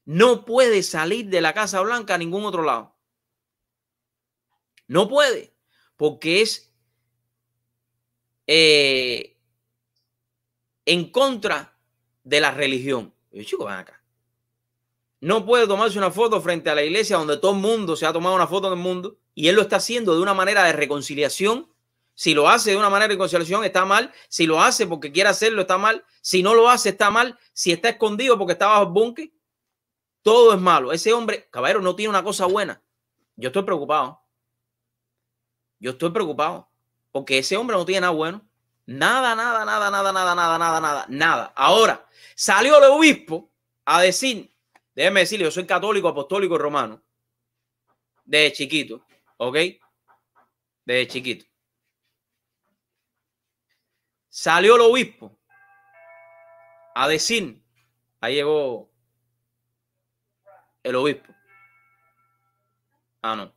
no puede salir de la Casa Blanca a ningún otro lado. No puede, porque es eh, en contra de la religión. Los chicos, ven acá. No puede tomarse una foto frente a la iglesia donde todo el mundo se ha tomado una foto en el mundo y él lo está haciendo de una manera de reconciliación. Si lo hace de una manera de reconciliación, está mal. Si lo hace porque quiere hacerlo, está mal. Si no lo hace, está mal. Si está escondido porque está bajo el búnker, todo es malo. Ese hombre, caballero, no tiene una cosa buena. Yo estoy preocupado. Yo estoy preocupado porque ese hombre no tiene nada bueno. Nada, nada, nada, nada, nada, nada, nada, nada, nada. Ahora, salió el obispo a decir, déjeme decirle, yo soy católico, apostólico, romano. Desde chiquito, ¿ok? Desde chiquito. Salió el obispo a decir, ahí llegó el obispo. Ah, no.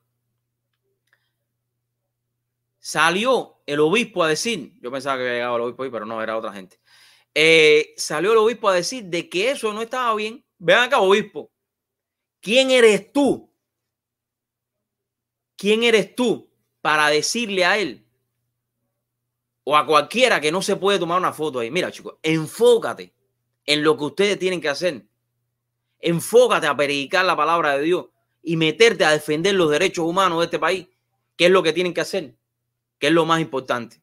Salió el obispo a decir, yo pensaba que había llegado el obispo ahí, pero no, era otra gente. Eh, salió el obispo a decir de que eso no estaba bien. Vean acá, obispo. ¿Quién eres tú? ¿Quién eres tú para decirle a él o a cualquiera que no se puede tomar una foto ahí? Mira, chicos, enfócate en lo que ustedes tienen que hacer. Enfócate a predicar la palabra de Dios y meterte a defender los derechos humanos de este país, que es lo que tienen que hacer, que es lo más importante.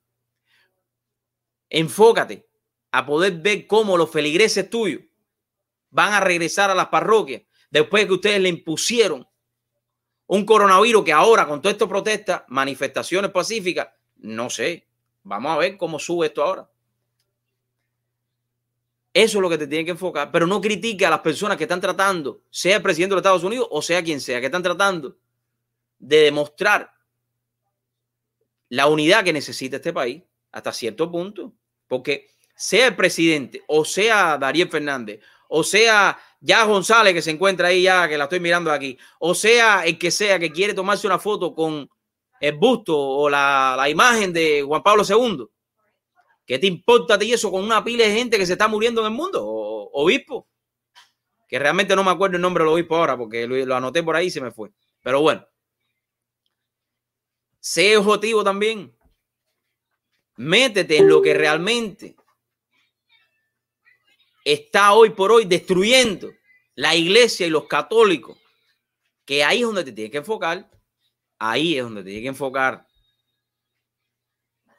Enfócate a poder ver cómo los feligreses tuyos van a regresar a las parroquias después que ustedes le impusieron un coronavirus que ahora con todas estas protestas, manifestaciones pacíficas, no sé, vamos a ver cómo sube esto ahora. Eso es lo que te tiene que enfocar, pero no critique a las personas que están tratando, sea el presidente de los Estados Unidos o sea quien sea, que están tratando de demostrar la unidad que necesita este país hasta cierto punto, porque sea el presidente o sea Darío Fernández o sea ya González que se encuentra ahí ya, que la estoy mirando aquí, o sea el que sea que quiere tomarse una foto con el busto o la, la imagen de Juan Pablo II, ¿Qué te importa ti eso con una pila de gente que se está muriendo en el mundo? O, obispo. Que realmente no me acuerdo el nombre del obispo ahora porque lo, anoté por ahí y se me fue. Pero bueno. Sé objetivo también. Métete en lo que realmente está hoy por hoy destruyendo la iglesia y los católicos. Que ahí es donde te tienes que enfocar. Ahí es donde te tienes que enfocar.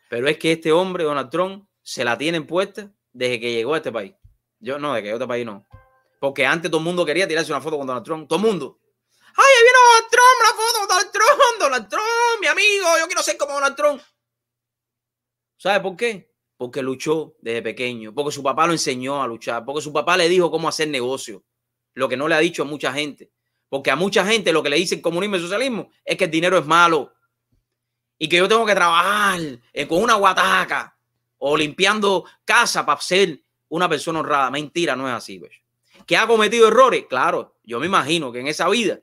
Pero es que este hombre, Donald Trump, se la tienen puesta desde que llegó a este país. Yo no, de que llegó a este país no. Porque antes todo el mundo quería tirarse una foto con Donald Trump. Todo el mundo. ¡Ay, ahí viene Donald Trump! La foto con Donald Trump, Donald Trump, mi amigo. Yo quiero ser como Donald Trump. ¿Sabe por qué? Porque luchó desde pequeño. Porque su papá lo enseñó a luchar. Porque su papá le dijo cómo hacer negocio. Lo que no le ha dicho a mucha gente. Porque a mucha gente lo que le dicen comunismo y socialismo es que el dinero es malo y que yo tengo que trabajar eh, con una guataca o limpiando casa para ser una persona honrada. Mentira, no es así. Pues. ¿Que ha cometido errores? Claro, yo me imagino que en esa vida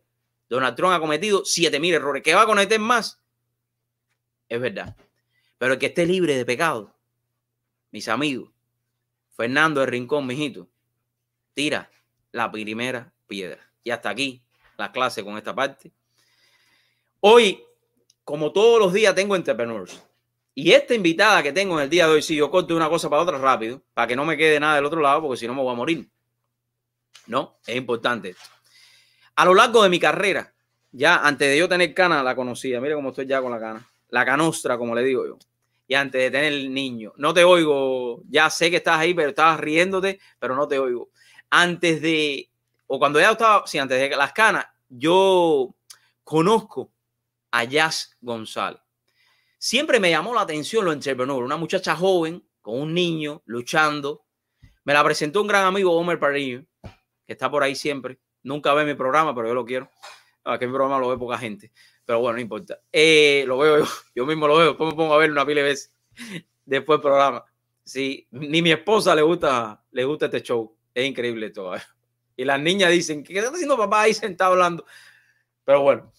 Donald Trump ha cometido 7000 errores. ¿Que va a cometer más? Es verdad. Pero el que esté libre de pecado, mis amigos, Fernando de Rincón, mijito, tira la primera piedra. Y hasta aquí la clase con esta parte. Hoy como todos los días tengo entrepreneurs. Y esta invitada que tengo en el día de hoy, si yo corto una cosa para otra rápido, para que no me quede nada del otro lado, porque si no me voy a morir. No, es importante A lo largo de mi carrera, ya antes de yo tener cana, la conocía. Mira cómo estoy ya con la cana. La canostra, como le digo yo. Y antes de tener el niño. No te oigo. Ya sé que estás ahí, pero estabas riéndote, pero no te oigo. Antes de, o cuando ya estaba, sí, antes de las canas, yo conozco a Jazz González. Siempre me llamó la atención lo entrepreneur, una muchacha joven con un niño luchando. Me la presentó un gran amigo, Homer Parillo, que está por ahí siempre. Nunca ve mi programa, pero yo lo quiero. Aquí mi programa lo ve poca gente, pero bueno, no importa. Eh, lo veo yo, (laughs) yo mismo lo veo, después pongo a ver una pila de veces después del programa. Sí, ni mi esposa le gusta, le gusta este show. Es increíble todo. Y las niñas dicen, ¿qué está haciendo papá ahí sentado hablando? Pero bueno,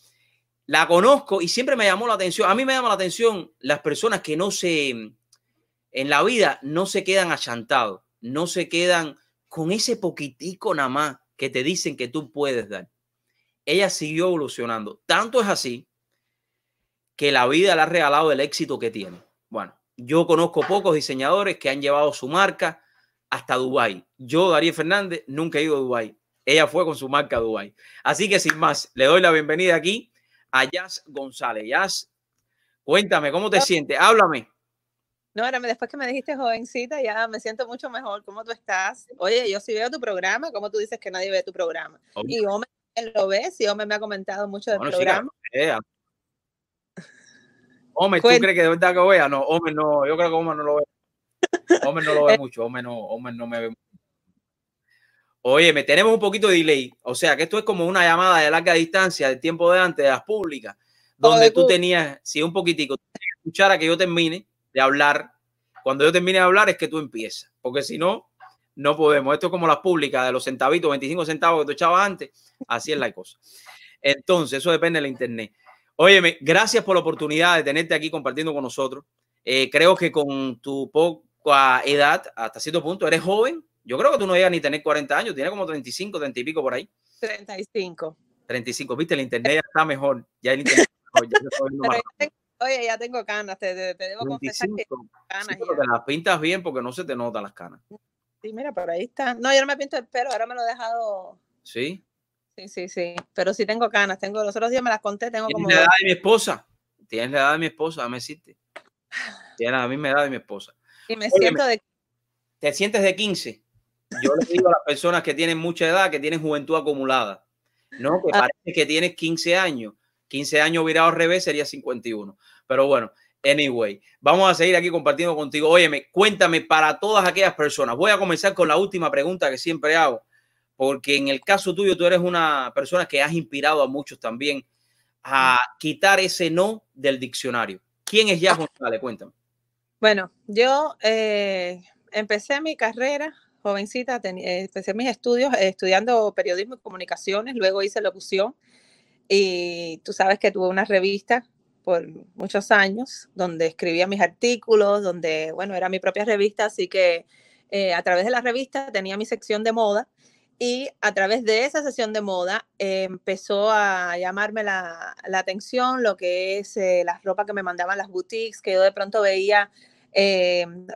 la conozco y siempre me llamó la atención. A mí me llama la atención las personas que no se, en la vida, no se quedan achantados, no se quedan con ese poquitico nada más que te dicen que tú puedes dar. Ella siguió evolucionando. Tanto es así que la vida le ha regalado el éxito que tiene. Bueno, yo conozco pocos diseñadores que han llevado su marca hasta Dubai. Yo, Darío Fernández, nunca he ido a Dubai. Ella fue con su marca a Dubai. Así que sin más, le doy la bienvenida aquí a Jazz González. Jazz, cuéntame, ¿cómo te sientes? Háblame. No, ahora después que me dijiste jovencita, ya me siento mucho mejor. ¿Cómo tú estás? Oye, yo sí veo tu programa, ¿cómo tú dices que nadie ve tu programa? Y Homer lo ve, sí, Homer me ha comentado mucho del programa. Homer, ¿tú crees que de verdad que vea? No, Homer no, yo creo que Homer no lo ve. Homer no lo ve (laughs) mucho, Homer no, Homer no me ve mucho. Oye, me tenemos un poquito de delay. O sea, que esto es como una llamada de larga distancia del tiempo de antes, de las públicas, donde tú tenías, sí, un poquitico, escuchar a que yo termine de hablar Cuando yo termine de hablar es que tú empiezas, porque si no, no podemos. Esto es como las públicas de los centavitos, 25 centavos que tú echabas antes. Así es la cosa. Entonces, eso depende de la internet. Óyeme, gracias por la oportunidad de tenerte aquí compartiendo con nosotros. Eh, creo que con tu poca edad, hasta cierto punto, eres joven. Yo creo que tú no llegas ni a tener 40 años, tienes como 35, 30 y pico por ahí. 35. 35, viste, el internet ya está mejor. Ya el internet oye, ya tengo canas, te, debo confesar que canas. Sí, te las pintas bien porque no se te notan las canas. Sí, mira, por ahí está. No, yo no me pinto el pelo, ahora me lo he dejado. Sí. Sí, sí, sí. Pero sí tengo canas. Tengo, los otros días me las conté, tengo ¿Tienes como. la edad de mi esposa. Tienes la edad de mi esposa, me existe. (sighs) Tienes la misma edad de mi esposa. Y me siento de. Te sientes de 15. Yo le digo a las personas que tienen mucha edad que tienen juventud acumulada. No, que ah. parece que tienes 15 años. 15 años virado al revés sería 51. Pero bueno, Anyway, vamos a seguir aquí compartiendo contigo. Óyeme, cuéntame para todas aquellas personas. Voy a comenzar con la última pregunta que siempre hago, porque en el caso tuyo tú eres una persona que has inspirado a muchos también a quitar ese no del diccionario. ¿Quién es Jazz González? Cuéntame. Bueno, yo eh, empecé mi carrera jovencita, eh, empecé mis estudios eh, estudiando periodismo y comunicaciones, luego hice locución y tú sabes que tuve una revista por muchos años, donde escribía mis artículos, donde, bueno, era mi propia revista, así que eh, a través de la revista tenía mi sección de moda y a través de esa sesión de moda eh, empezó a llamarme la, atención lo que es eh, las ropas que me mandaban las boutiques, que yo de pronto veía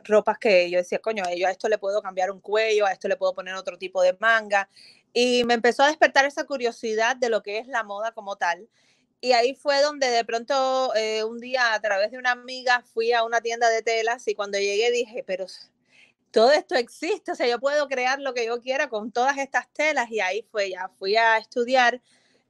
ropas que yo decía, coño, yo a esto le puedo cambiar un cuello, a esto le puedo poner otro tipo de manga. Y me empezó a despertar esa curiosidad de lo que es la moda como tal. Y ahí fue donde de pronto eh, un día a través de una amiga fui a una tienda de telas y cuando llegué dije, pero todo esto existe, o sea, yo puedo crear lo que yo quiera con todas estas telas y ahí fue, ya fui a estudiar.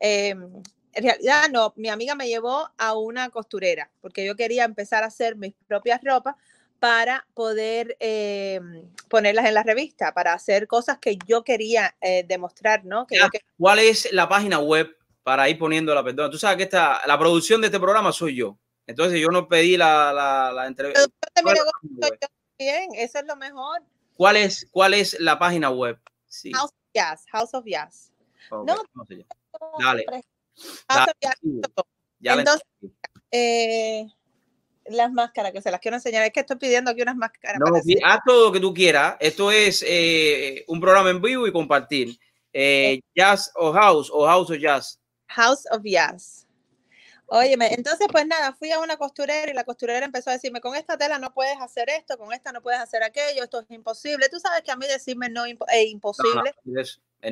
Em, en realidad no, mi amiga me llevó a una costurera porque yo quería empezar a hacer mis propias ropas para poder em, ponerlas en la revista, para hacer cosas que yo quería eh, demostrar, ¿no? Que ¿Cuál es la página web para ir poniendo la perdona. Tú sabes que esta, la producción de este programa soy yo. Entonces yo no pedí la, la, la entrevista. Bien, eso es lo mejor. ¿Cuál es, cuál es la página web? Sí. House of Jazz. House of Jazz. no, Dale. House of Jazz. Ya Entonces, eh, las máscaras que se las quiero enseñar. Es que estoy pidiendo aquí unas máscaras. No, haz todo lo que tú quieras. Esto es eh, un programa en vivo y compartir. Eh, jazz o House o House o Jazz. House of Jazz. Óyeme, entonces pues nada, fui a una costurera y la costurera empezó a decirme, con esta tela no puedes hacer esto, con esta no puedes hacer aquello, esto es imposible. Tú sabes que a mí decirme no es imposible.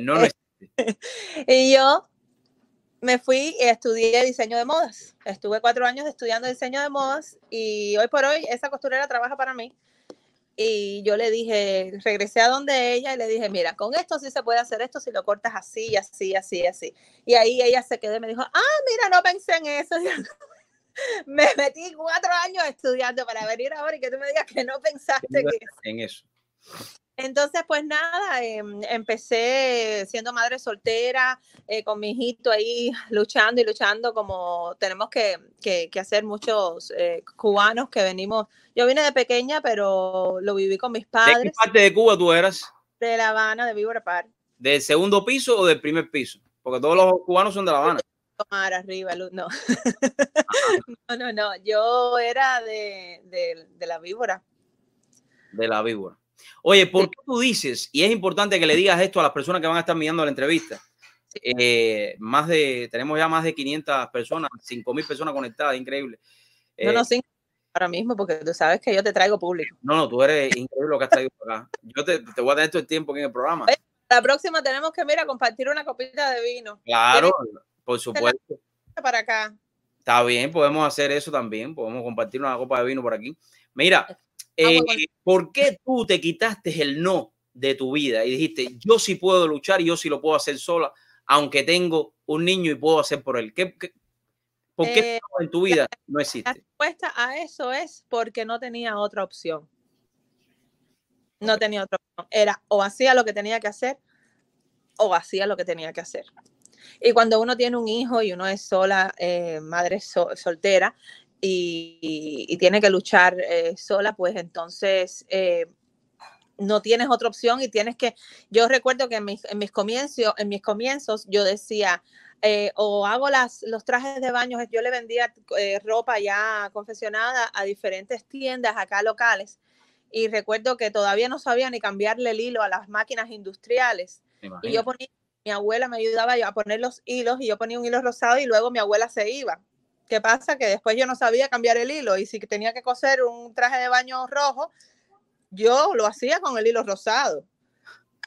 No, no, (laughs) y yo me fui y estudié diseño de modas. Estuve cuatro años estudiando diseño de modas y hoy por hoy esa costurera trabaja para mí y yo le dije, regresé a donde ella y le dije, mira, con esto sí se puede hacer esto si lo cortas así, así, así, así. Y ahí ella se quedó y me dijo, ah, mira, no pensé en eso. (laughs) me metí cuatro años estudiando para venir ahora y que tú me digas que no pensaste en eso. Entonces, pues nada, em, empecé siendo madre soltera, eh, con mi hijito ahí luchando y luchando como tenemos que, que, hacer muchos eh, cubanos que venimos. Yo vine de pequeña, pero lo viví con mis padres. ¿De qué parte de Cuba tú eras? De La Habana, de Víbora Par. ¿Del segundo piso o del primer piso? Porque todos los cubanos son de La Habana. (laughs) Tomar arriba, no. (laughs) no, no, no. Yo era de, de, de la víbora. De la víbora. Oye, ¿por qué tú dices, y es importante que le digas esto a las personas que van a estar mirando la entrevista? Eh, más de, tenemos ya más de 500 personas, 5.000 personas conectadas, increíble. no, no, eh, sí, ahora mismo, porque tú sabes que yo te traigo público. No, no, tú eres increíble lo que has traído acá. Yo te, te voy a tener todo el tiempo en el programa. La próxima tenemos que, mira, compartir una copita de vino. Claro, por supuesto. Para acá. Está bien, podemos hacer eso también, podemos compartir una copa de vino por aquí. Mira, eh, ¿por qué tú te quitaste el no de tu vida y dijiste, yo sí puedo luchar y yo sí lo puedo hacer sola, aunque tengo un niño y puedo hacer por él? ¿Qué, por qué eh, en tu vida no existe? La respuesta a eso es porque no tenía otra opción. No tenía otra opción. Era o hacía lo que tenía que hacer o hacía lo que tenía que hacer. Y cuando uno tiene un hijo y uno es sola, eh, madre soltera, y, tiene que luchar eh, sola, pues entonces eh, no tienes otra opción y tienes que, yo recuerdo que en mis, en mis comienzos, en mis comienzos yo decía, eh, o hago las, los trajes de baño, yo le vendía ropa ya confeccionada a diferentes tiendas acá locales y recuerdo que todavía no sabía ni cambiarle el hilo a las máquinas industriales. Y yo ponía, mi abuela me ayudaba a poner los hilos y yo ponía un hilo rosado y luego mi abuela se iba. ¿Qué pasa? Que después yo no sabía cambiar el hilo y si tenía que coser un traje de baño rojo, yo lo hacía con el hilo rosado.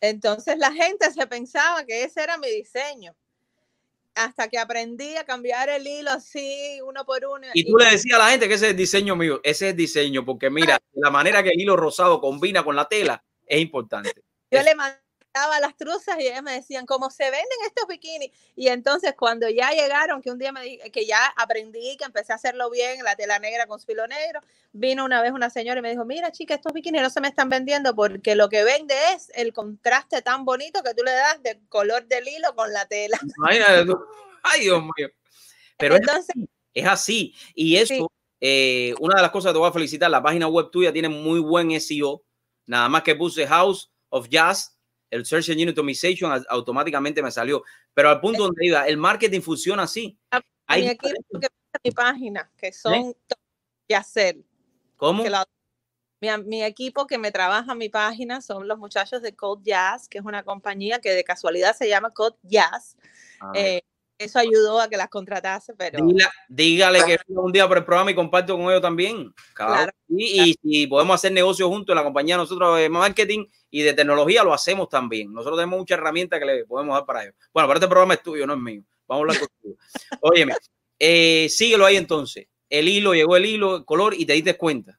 Entonces la gente se pensaba que ese era mi diseño. Hasta que aprendí a cambiar el hilo así, uno por uno. Y tú le decías a la gente que ese es el diseño mío, ese es el diseño, porque mira, (laughs) la manera que el hilo rosado combina con la tela es importante. Yo le mandé las truzas y ellas me decían, ¿cómo se venden estos bikinis? Y entonces cuando ya llegaron, que un día me dije que ya aprendí, que empecé a hacerlo bien, la tela negra con su filo negro, vino una vez una señora y me dijo, mira chica, estos bikinis no se me están vendiendo porque lo que vende es el contraste tan bonito que tú le das del color del hilo con la tela. (laughs) Ay, Dios mío. Pero entonces, es, así. Y eso, eh, una de las cosas que te voy a felicitar, la página web tuya tiene muy buen SEO. Nada más que puse House of Jazz el Search Engine Optimization automáticamente me salió. Pero al punto donde iba, el marketing funciona así. Hay mi equipo que mi página, que son ¿Eh? y hacer. ¿Cómo? mi, equipo que me trabaja mi página son los muchachos de Code Jazz, que es una compañía que de casualidad se llama Code Jazz. Ah, eh, eso ayudó a que las contratase, pero... dígale que un día por el programa y comparto con ellos también. Claro. Y, si podemos hacer negocios juntos en la compañía nosotros de marketing y de tecnología, lo hacemos también. Nosotros tenemos muchas herramientas que le podemos dar para ellos. Bueno, pero este programa es tuyo, no es mío. Vamos a hablar contigo. (laughs) Óyeme, eh, síguelo ahí entonces. El hilo, llegó el hilo, el color y te diste cuenta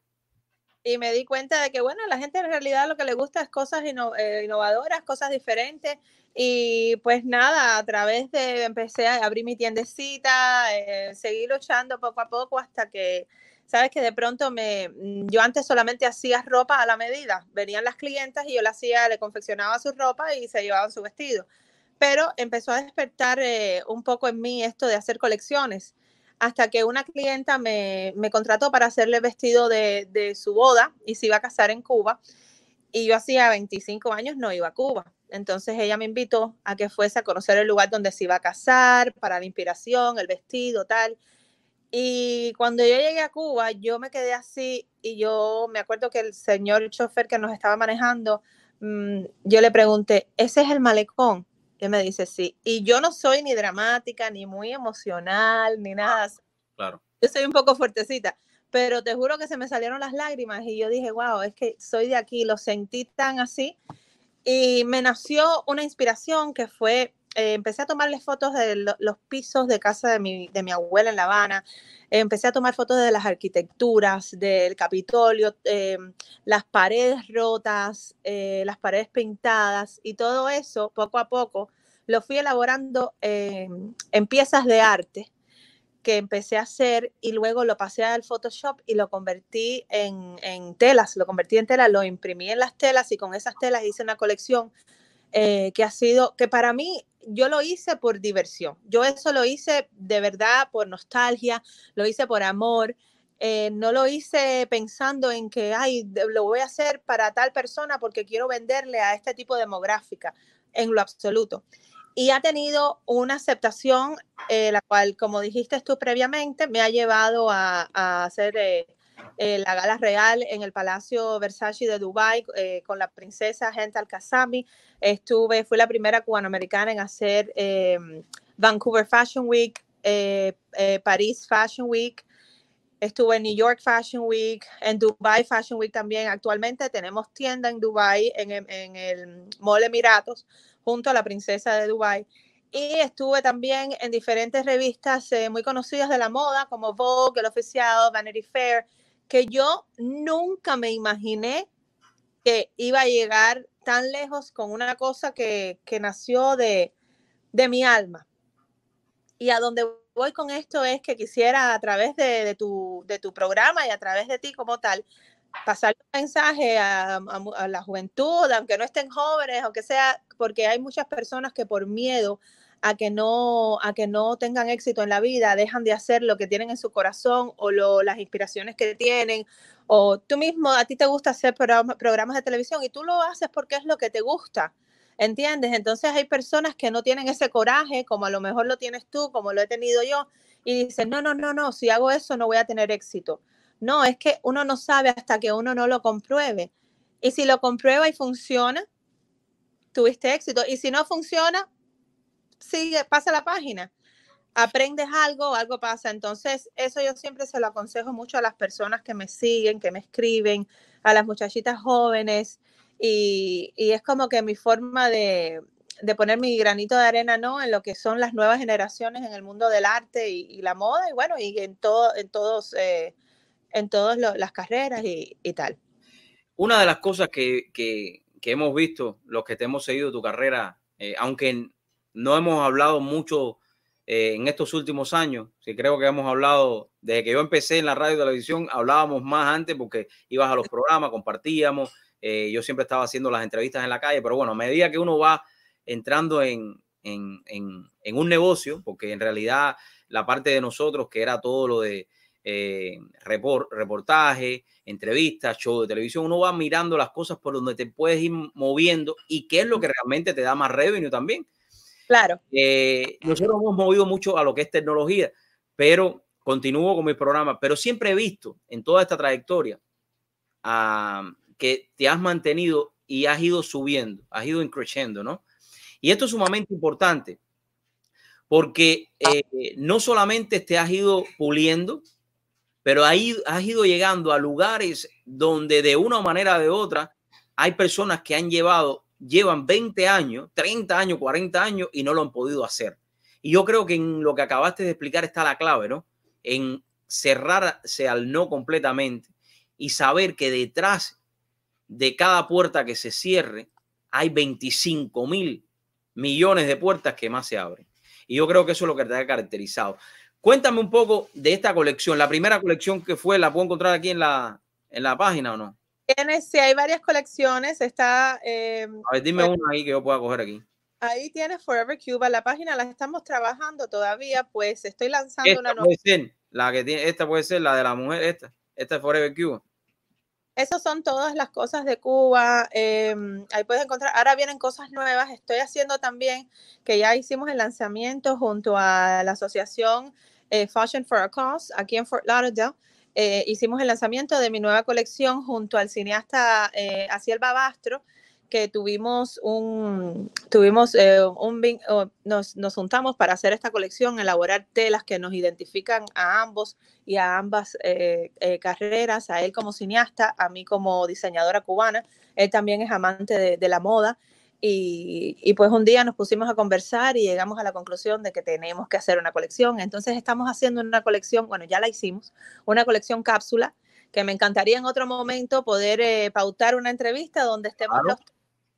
y me di cuenta de que, bueno, la gente en realidad lo que le gusta es cosas eh, innovadoras, cosas diferentes. Y pues nada, a través de, empecé a abrir mi tiendecita, eh, seguí luchando poco a poco hasta que, sabes que de pronto me, mm, yo antes solamente hacía ropa a la medida, venían las clientas y yo le hacía, le confeccionaba su ropa y se llevaban su vestido. Pero empezó a despertar eh, un poco en mí esto de hacer colecciones hasta que una clienta me, contrató para hacerle vestido de, de, su boda y se iba a casar en Cuba. Y yo hacía 25 años no iba a Cuba. Entonces ella me invitó a que fuese a conocer el lugar donde se iba a casar, para la inspiración, el vestido, tal. Y cuando yo llegué a Cuba, yo me quedé así y yo me acuerdo que el señor chofer que nos estaba manejando, mm, yo le pregunté, ¿ese es el malecón? Y me dice, sí. Y yo no soy ni dramática, ni muy emocional, ni nada. Claro. Yo soy un poco fuertecita, pero te juro que se me salieron las lágrimas y yo dije, wow, es que soy de aquí, lo sentí tan así. Y me nació una inspiración que fue, eh, empecé a tomarle fotos de los pisos de casa de mi, de mi abuela en La Habana, empecé a tomar fotos de las arquitecturas, del Capitolio, eh, las paredes rotas, eh, las paredes pintadas y todo eso, poco a poco, lo fui elaborando en piezas de arte que empecé a hacer y luego lo pasé al Photoshop y lo convertí en, en, telas, lo convertí en telas, lo imprimí en las telas y con esas telas hice una colección eh, que ha sido, que para mí yo lo hice por diversión. Yo eso lo hice de verdad por nostalgia, lo hice por amor. Eh, no lo hice pensando en que, ay, lo voy a hacer para tal persona porque quiero venderle a este tipo de demográfica, en lo absoluto. Y ha tenido una aceptación, eh, la cual, como dijiste tú previamente, me ha llevado a, a hacer la gala real en el Palacio Versace de Dubai con la princesa Gente Al-Kazami. Estuve, fui la primera cubanoamericana en hacer em, Vancouver Fashion Week, eh, eh, París Fashion Week, estuve en New York Fashion Week, en Dubai Fashion Week también. Actualmente tenemos tienda en Dubai, en, en el Mall Emiratos, junto a la princesa de Dubai. Y estuve también en diferentes revistas eh, muy conocidas de la moda, como Vogue, El Oficial, Vanity Fair, que yo nunca me imaginé que iba a llegar tan lejos con una cosa que, nació de, mi alma. Y a donde voy con esto es que quisiera a través de, tu, de tu programa y a través de ti como tal, pasar un mensaje a, la juventud, aunque no estén jóvenes, aunque sea, porque hay muchas personas que por miedo a que no a que no tengan éxito en la vida, dejan de hacer lo que tienen en su corazón o lo, las inspiraciones que tienen o tú mismo a ti te gusta hacer programas de televisión y tú lo haces porque es lo que te gusta. ¿Entiendes? Entonces hay personas que no tienen ese coraje, como a lo mejor lo tienes tú, como lo he tenido yo, y dicen, no, no, no, no, si hago eso no voy a tener éxito. No, es que uno no sabe hasta que uno no lo compruebe. Y si lo comprueba y funciona, tuviste éxito. Y si no funciona, sigue, pasa la página. Aprendes algo, algo pasa. Entonces, eso yo siempre se lo aconsejo mucho a las personas que me siguen, que me escriben, a las muchachitas jóvenes. Y, es como que mi forma de, poner mi granito de arena, ¿no? En lo que son las nuevas generaciones en el mundo del arte y, la moda y bueno, y en, todo, en todos, eh, en todas las carreras y, tal. Una de las cosas que, hemos visto, los que te hemos seguido tu carrera, eh, aunque no hemos hablado mucho eh, en estos últimos años, sí creo que hemos hablado, desde que yo empecé en la radio y televisión, hablábamos más antes porque ibas a los (laughs) programas, compartíamos, eh, yo siempre estaba haciendo las entrevistas en la calle, pero bueno, a medida que uno va entrando en, un negocio, porque en realidad la parte de nosotros, que era todo lo de eh, reportaje, entrevistas, show de televisión, uno va mirando las cosas por donde te puedes ir moviendo y qué es lo que realmente te da más revenue también. Claro. Eh, nosotros hemos movido mucho a lo que es tecnología, pero continúo con mi programa, pero siempre he visto en toda esta trayectoria que te has mantenido y has ido subiendo, has ido creciendo, ¿no? Y esto es sumamente importante porque eh, no solamente te has ido puliendo, pero ahí has ido llegando a lugares donde de una manera o de otra hay personas que han llevado, llevan 20 años, 30 años, 40 años y no lo han podido hacer. Y yo creo que en lo que acabaste de explicar está la clave, ¿no? En cerrarse al no completamente y saber que detrás de cada puerta que se cierre, hay 25 mil millones de puertas que más se abren. Y yo creo que eso es lo que te ha caracterizado. Cuéntame un poco de esta colección. La primera colección que fue, ¿la puedo encontrar aquí en la, en la página o no? Tienes, sí, hay varias colecciones. Está. Eh, a ver, dime una ahí que yo pueda coger aquí. Ahí tienes Forever Cuba. La página la estamos trabajando todavía, pues estoy lanzando una nueva. la que tiene, esta puede ser la de la mujer, esta. Esta es Forever Cuba. Esas son todas las cosas de Cuba. Em, ahí puedes encontrar. Ahora vienen cosas nuevas. Estoy haciendo también que ya hicimos el lanzamiento junto a la asociación eh, Fashion for a Cause aquí en Fort Lauderdale. Eh, hicimos el lanzamiento de mi nueva colección junto al cineasta eh, Aciel Babastro que tuvimos un, tuvimos eh, un, nos, nos, juntamos para hacer esta colección, elaborar telas que nos identifican a ambos y a ambas eh, eh, carreras, a él como cineasta, a mí como diseñadora cubana, él también es amante de, de la moda. Y, y, pues un día nos pusimos a conversar y llegamos a la conclusión de que tenemos que hacer una colección. Entonces estamos haciendo una colección, bueno, ya la hicimos, una colección cápsula que me encantaría en otro momento poder pautar una entrevista donde estemos los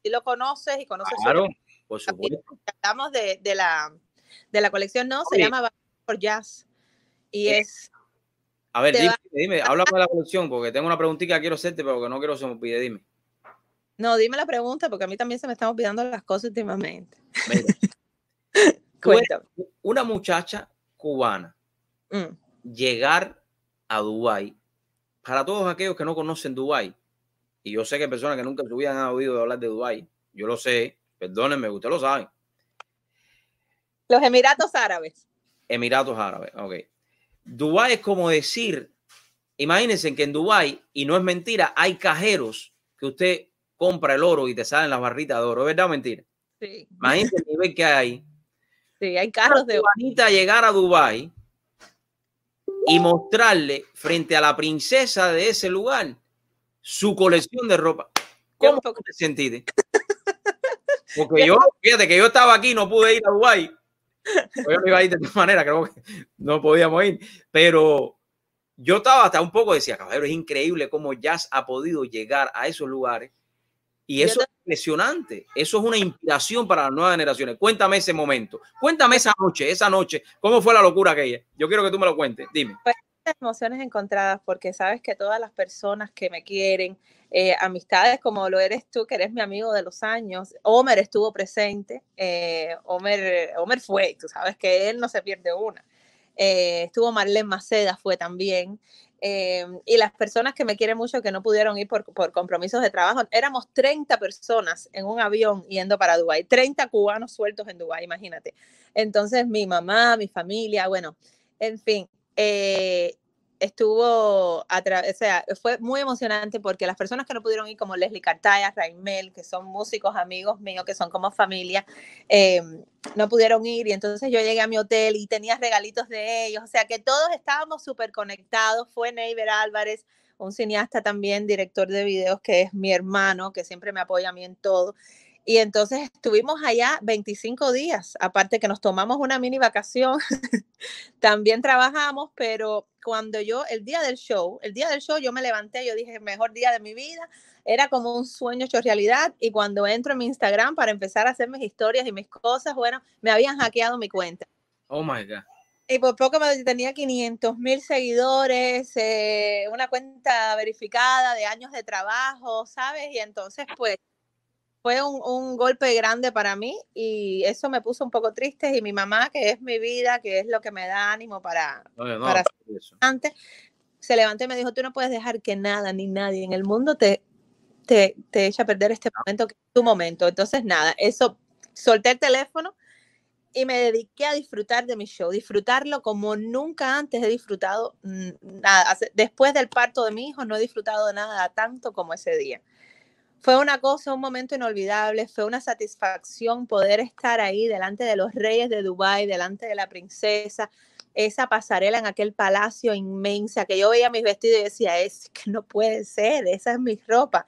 si lo conoces y conoces claro, por supuesto. Hablamos de, de, la, de la colección, no, se llama por Jazz. Y eh, es. A ver, dime, dime, háblame de la colección, porque tengo una preguntita que quiero hacerte, pero que no quiero que se me olvide, dime. No, dime la pregunta, porque a mí también se me están olvidando las cosas últimamente. (laughs) una muchacha cubana mm. llegar a Dubái, para todos aquellos que no conocen Dubái, y yo sé que personas que nunca vida han oído hablar de Dubái, yo lo sé, perdónenme, ustedes lo saben. Los Emiratos Árabes. Emiratos Árabes, ok. Dubái es como decir, imagínense que en Dubái, y no es mentira, hay cajeros que usted compra el oro y te salen las barritas de oro, ¿es verdad o mentira? Sí. Imagínense el nivel que hay. Sí, hay carros de oro. llegar a Dubái y mostrarle frente a la princesa de ese lugar su colección de ropa. ¿Cómo te sentiste? (laughs) Porque yo, fíjate que yo estaba aquí, no pude ir a Dubái. Yo no iba a ir de todas maneras, creo que no podíamos ir. Pero yo estaba hasta un poco, decía, caballero, es increíble cómo Jazz ha podido llegar a esos lugares. Y eso es impresionante. Eso es una inspiración para las nuevas generaciones. Cuéntame ese momento. Cuéntame esa noche, esa noche. ¿Cómo fue la locura aquella? Yo quiero que tú me lo cuentes. Dime. Pues, emociones encontradas porque sabes que todas las personas que me quieren, eh, amistades como lo eres tú, que eres mi amigo de los años. Homer estuvo presente, eh, Homer, Homer fue, tú sabes que él no se pierde una. Eh, estuvo Marlene Maceda, fue también. Y las personas que me quieren mucho que no pudieron ir por, por, compromisos de trabajo, éramos 30 personas en un avión yendo para Dubái, 30 cubanos sueltos en Dubái, imagínate. Entonces mi mamá, mi familia, bueno, en fin, eh, estuvo, a o sea, fue muy emocionante porque las personas que no pudieron ir, como Leslie Cartaya, Raimel, que son músicos, amigos míos, que son como familia, em, no pudieron ir. Y entonces yo llegué a mi hotel y tenía regalitos de ellos, o sea que todos estábamos súper conectados, fue Neiber Álvarez, un cineasta también, director de videos, que es mi hermano, que siempre me apoya a mí en todo. Y entonces estuvimos allá 25 días, aparte que nos tomamos una mini vacación, (laughs) también trabajamos, pero cuando yo, el día del show, el día del show yo me levanté, yo dije, mejor día de mi vida, era como un sueño hecho realidad y cuando entro en mi Instagram para empezar a hacer mis historias y mis cosas, bueno, me habían hackeado mi cuenta. Oh my God. Y por poco me tenía 500 mil seguidores, eh, una cuenta verificada de años de trabajo, ¿sabes? Y entonces, pues, fue un, golpe grande para mí y eso me puso un poco triste y mi mamá, que es mi vida, que es lo que me da ánimo para, para antes, se levantó y me dijo, tú no puedes dejar que nada ni nadie en el mundo te, te, te eche a perder este momento, que es tu momento. Entonces, nada, eso, solté el teléfono y me dediqué a disfrutar de mi show, disfrutarlo como nunca antes he disfrutado nada. Después del parto de mi hijo no he disfrutado de nada tanto como ese día fue una cosa, un momento inolvidable, fue una satisfacción poder estar ahí delante de los reyes de Dubái, delante de la princesa, esa pasarela en aquel palacio inmensa que yo veía mis vestidos y decía, es que no puede ser, esa es mi ropa.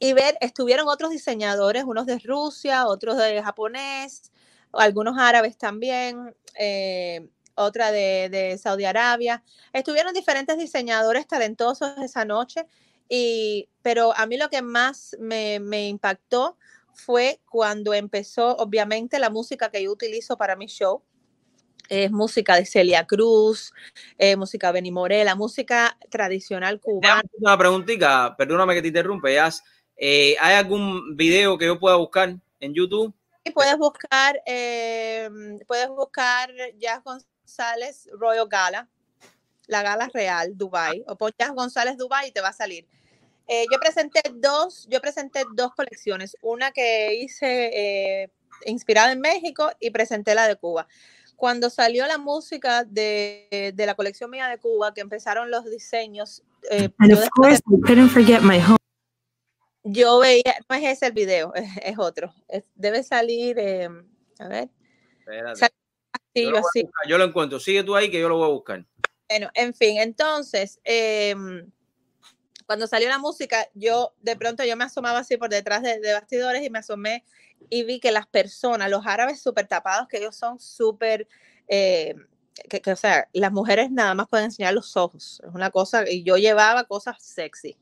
Y ver, estuvieron otros diseñadores, unos de Rusia, otros de japonés, algunos árabes también, eh, otra de, de Saudi Arabia. Estuvieron diferentes diseñadores talentosos esa noche y, pero a mí lo que más me, me impactó fue cuando empezó, obviamente, la música que yo utilizo para mi show. Es música de Celia Cruz, eh, música de Benny Morela, música tradicional cubana. Una preguntita, perdóname que te interrumpe. Eh, ¿Hay algún video que yo pueda buscar en YouTube? Sí, puedes buscar, eh, puedes buscar Jazz González Royal Gala, la gala real, Dubai, o pon González Dubai y te va a salir. Eh, yo presenté dos, yo presenté dos colecciones, una que hice eh, inspirada en México y presenté la de Cuba. Cuando salió la música de, de la colección mía de Cuba, que empezaron los diseños, eh, yo, veía, no es ese el video, (laughs) es, otro, debe salir, a ver. yo, lo yo lo encuentro, sigue tú ahí que yo lo voy a buscar. Bueno, en fin, entonces, em, cuando salió la música, yo de pronto yo me asomaba así por detrás de, bastidores y me asomé y vi que las personas, los árabes súper tapados, que ellos son súper, eh, que, o sea, las mujeres nada más pueden enseñar los ojos, es una cosa, y yo llevaba cosas sexy,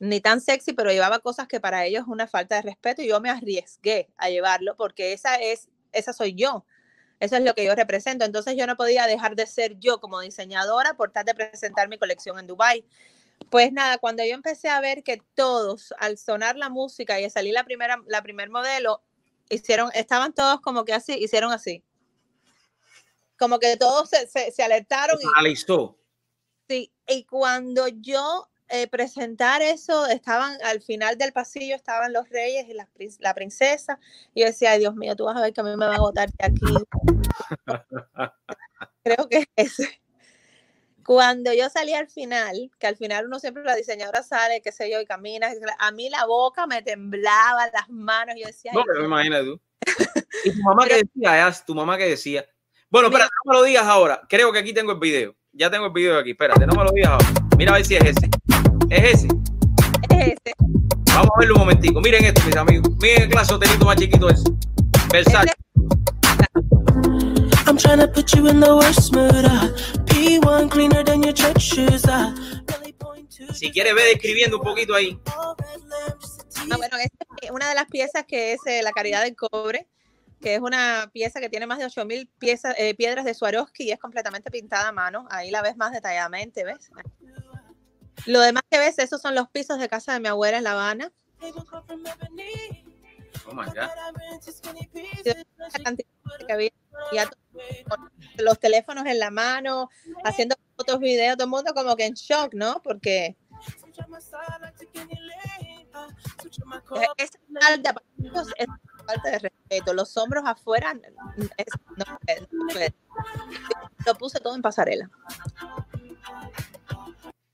ni tan sexy, pero llevaba cosas que para ellos es una falta de respeto y yo me arriesgué a llevarlo porque esa es, esa soy yo. Eso es lo que yo represento. Entonces yo no podía dejar de ser yo como diseñadora por tal de presentar mi colección en Dubai. Pues nada, cuando yo empecé a ver que todos, al sonar la música y salir la primera, la primer modelo, hicieron, estaban todos como que así, hicieron así. Como que todos se, se, alertaron. Y, sí, y cuando yo eh, presentar eso, estaban al final del pasillo, estaban los reyes y la, la princesa. Y yo decía, Ay, Dios mío, tú vas a ver que a mí me van a botar de aquí. (laughs) Creo que es. Cuando yo salí al final, que al final uno siempre, la diseñadora sale, qué sé yo, y camina, a mí la boca me temblaba, las manos, yo decía... No, pero me imagino tú. (laughs) ¿Y tu mamá qué decía? ¿Tu mamá qué decía? Bueno, espérate, no me lo digas ahora. Creo que aquí tengo el video. Ya tengo el video aquí. Espérate, no me lo digas ahora. Mira a ver si es ese. ¿Es ese? Es ese. Vamos a verlo un momentico. Miren esto, mis amigos. Miren el clase hotelito más chiquito ese. Versace. I'm trying to put you in the worst mood. Uh. P1 cleaner than your church shoes. Uh. Si quieres, ve describiendo un poquito ahí. Ah, bueno, es una de las piezas que es eh, la caridad del cobre, que es una pieza que tiene más de 8000 piezas, eh, piedras de Swarovski y es completamente pintada a mano. Ahí la ves más detalladamente, ¿ves? Lo demás que ves, esos son los pisos de casa de mi abuela en La Habana. Oh my God. La cantidad que había, ya con los teléfonos en la mano, haciendo fotos, videos, todo el mundo como que en shock, ¿no? Porque es falta, es falta de respeto. Los hombros afuera, es, no, no puede. lo puse todo en pasarela.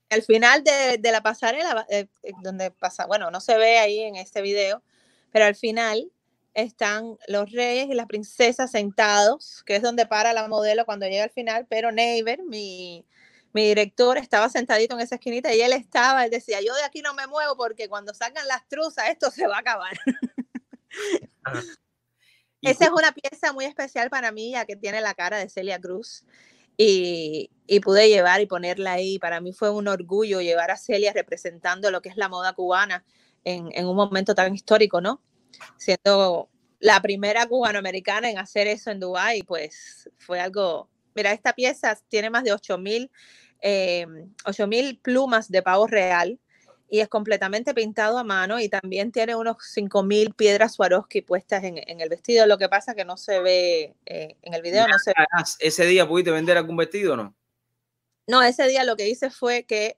Al final de, de la pasarela, eh, eh, donde pasa, bueno, no se ve ahí en este video, pero al final están los reyes y las princesas sentados, que es donde para la modelo cuando llega al final, pero Neighbor, mi, mi director, estaba sentadito en esa esquinita y él estaba, él decía, yo de aquí no me muevo porque cuando sacan las truzas esto se va a acabar. (laughs) Esa es una pieza muy especial para mí, ya que tiene la cara de Celia Cruz. Y, y, pude llevar y ponerla ahí. Para mí fue un orgullo llevar a Celia representando lo que es la moda cubana en, en un momento tan histórico, ¿no? Siendo la primera cubanoamericana en hacer eso en Dubái, pues fue algo... Mira, esta pieza tiene más de 8.000 eh, plumas de pavo real y es completamente pintado a mano y también tiene unos 5.000 piedras Swarovski puestas en, en, el vestido. Lo que pasa que no se ve eh, en el video. No se ve. ¿Ese día pudiste vender algún vestido o no? No, ese día lo que hice fue que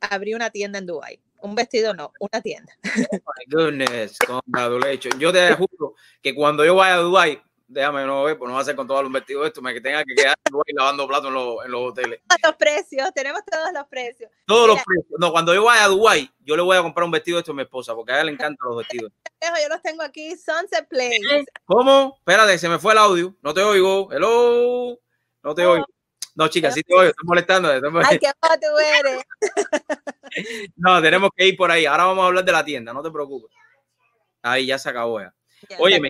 abrí una tienda en Dubai. Un vestido no, una tienda. Oh my goodness, congratulations. Yo te juro que cuando yo vaya a Dubai, déjame no ver, pues no va a ser con todos los vestidos esto, me que tenga que quedar (laughs) lavando platos en los, en los hoteles. Todos los precios, tenemos todos los precios. Todos Mira, los precios. No, cuando yo vaya a Dubai, yo le voy a comprar un vestido de esto a mi esposa, porque a ella le encantan los vestidos. Yo los tengo aquí, Sunset Place. ¿Cómo? Espérate, se me fue el audio. No te oigo. Hello. No te oh. oigo. No, chicas, sí te oigo, estoy molestando. Estoy molestando. Ay, qué tú eres. (laughs) no, tenemos que ir por ahí. Ahora vamos a hablar de la tienda, no te preocupes. Ahí ya se acabó ya. ya Oye,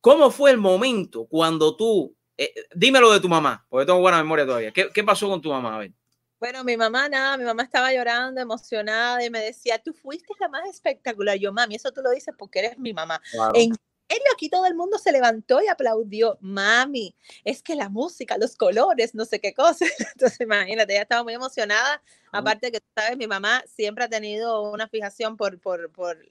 ¿cómo fue el momento cuando tú, eh, dímelo de tu mamá, porque tengo buena memoria todavía. ¿Qué, ¿Qué, pasó con tu mamá? A ver. Bueno, mi mamá nada, mi mamá estaba llorando, emocionada y me decía, tú fuiste la más espectacular. Yo, mami, eso tú lo dices porque eres mi mamá. Claro. ¿En serio? Aquí todo el mundo se levantó y aplaudió. Mami, es que la música, los colores, no sé qué cosa. (laughs) Entonces, imagínate, ella estaba muy emocionada. Aparte que, tú sabes, mi mamá siempre ha tenido una fijación por, por, por,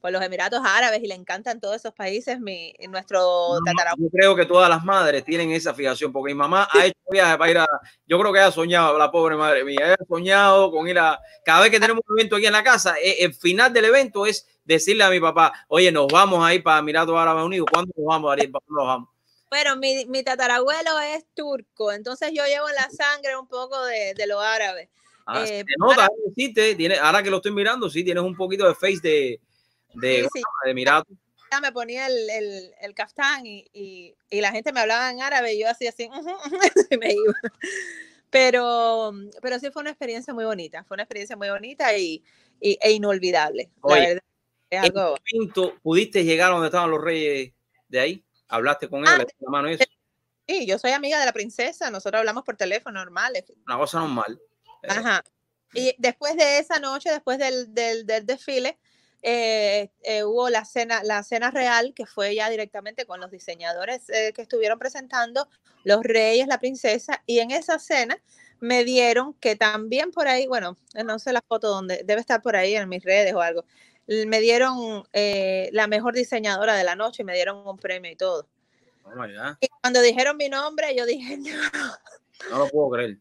por los Emiratos Árabes y le encantan todos esos países. Mi, nuestro tatarabuelo. Yo creo que todas las madres tienen esa fijación porque mi mamá ha hecho viajes para ir a. Yo creo que ha soñado, la pobre madre mía, ha soñado con ir a. Cada vez que tenemos un evento aquí en la casa, el final del evento es decirle a mi papá, oye, nos vamos a ir para Emiratos Árabes Unidos. ¿Cuándo nos vamos, Ariel? ¿Cuándo nos vamos? Bueno, mi, mi, tatarabuelo es turco, entonces yo llevo en la sangre un poco de, de lo árabe. Ah, eh, se nota, para... sí, te, tiene, ahora que lo estoy mirando, sí, tienes un poquito de face de, de, Sí, sí. de Emiratos. Ya me ponía el, el, el caftán y, y, y, la gente me hablaba en árabe y yo hacía así, (laughs) y me iba. Pero, pero sí fue una experiencia muy bonita, fue una experiencia muy bonita y, y e inolvidable. Oye, la verdad, es ¿En algo... qué momento pudiste llegar a donde estaban los reyes de ahí? ¿Hablaste con Ah, él? ¿Le la mano eso? Sí, yo soy amiga de la princesa, nosotros hablamos por teléfono normal. Una cosa normal. Eh, Ajá. Y después de esa noche, después del, del, del desfile, eh, eh, hubo la cena, la cena real, que fue ya directamente con los diseñadores eh, que estuvieron presentando, los reyes, la princesa, y en esa cena me dieron que también por ahí, bueno, no sé la foto donde, debe estar por ahí en mis redes o algo, me dieron eh, la mejor diseñadora de la noche y me dieron un premio y todo. Oh. Y cuando dijeron mi nombre, yo dije, (laughs) no. No lo puedo creer.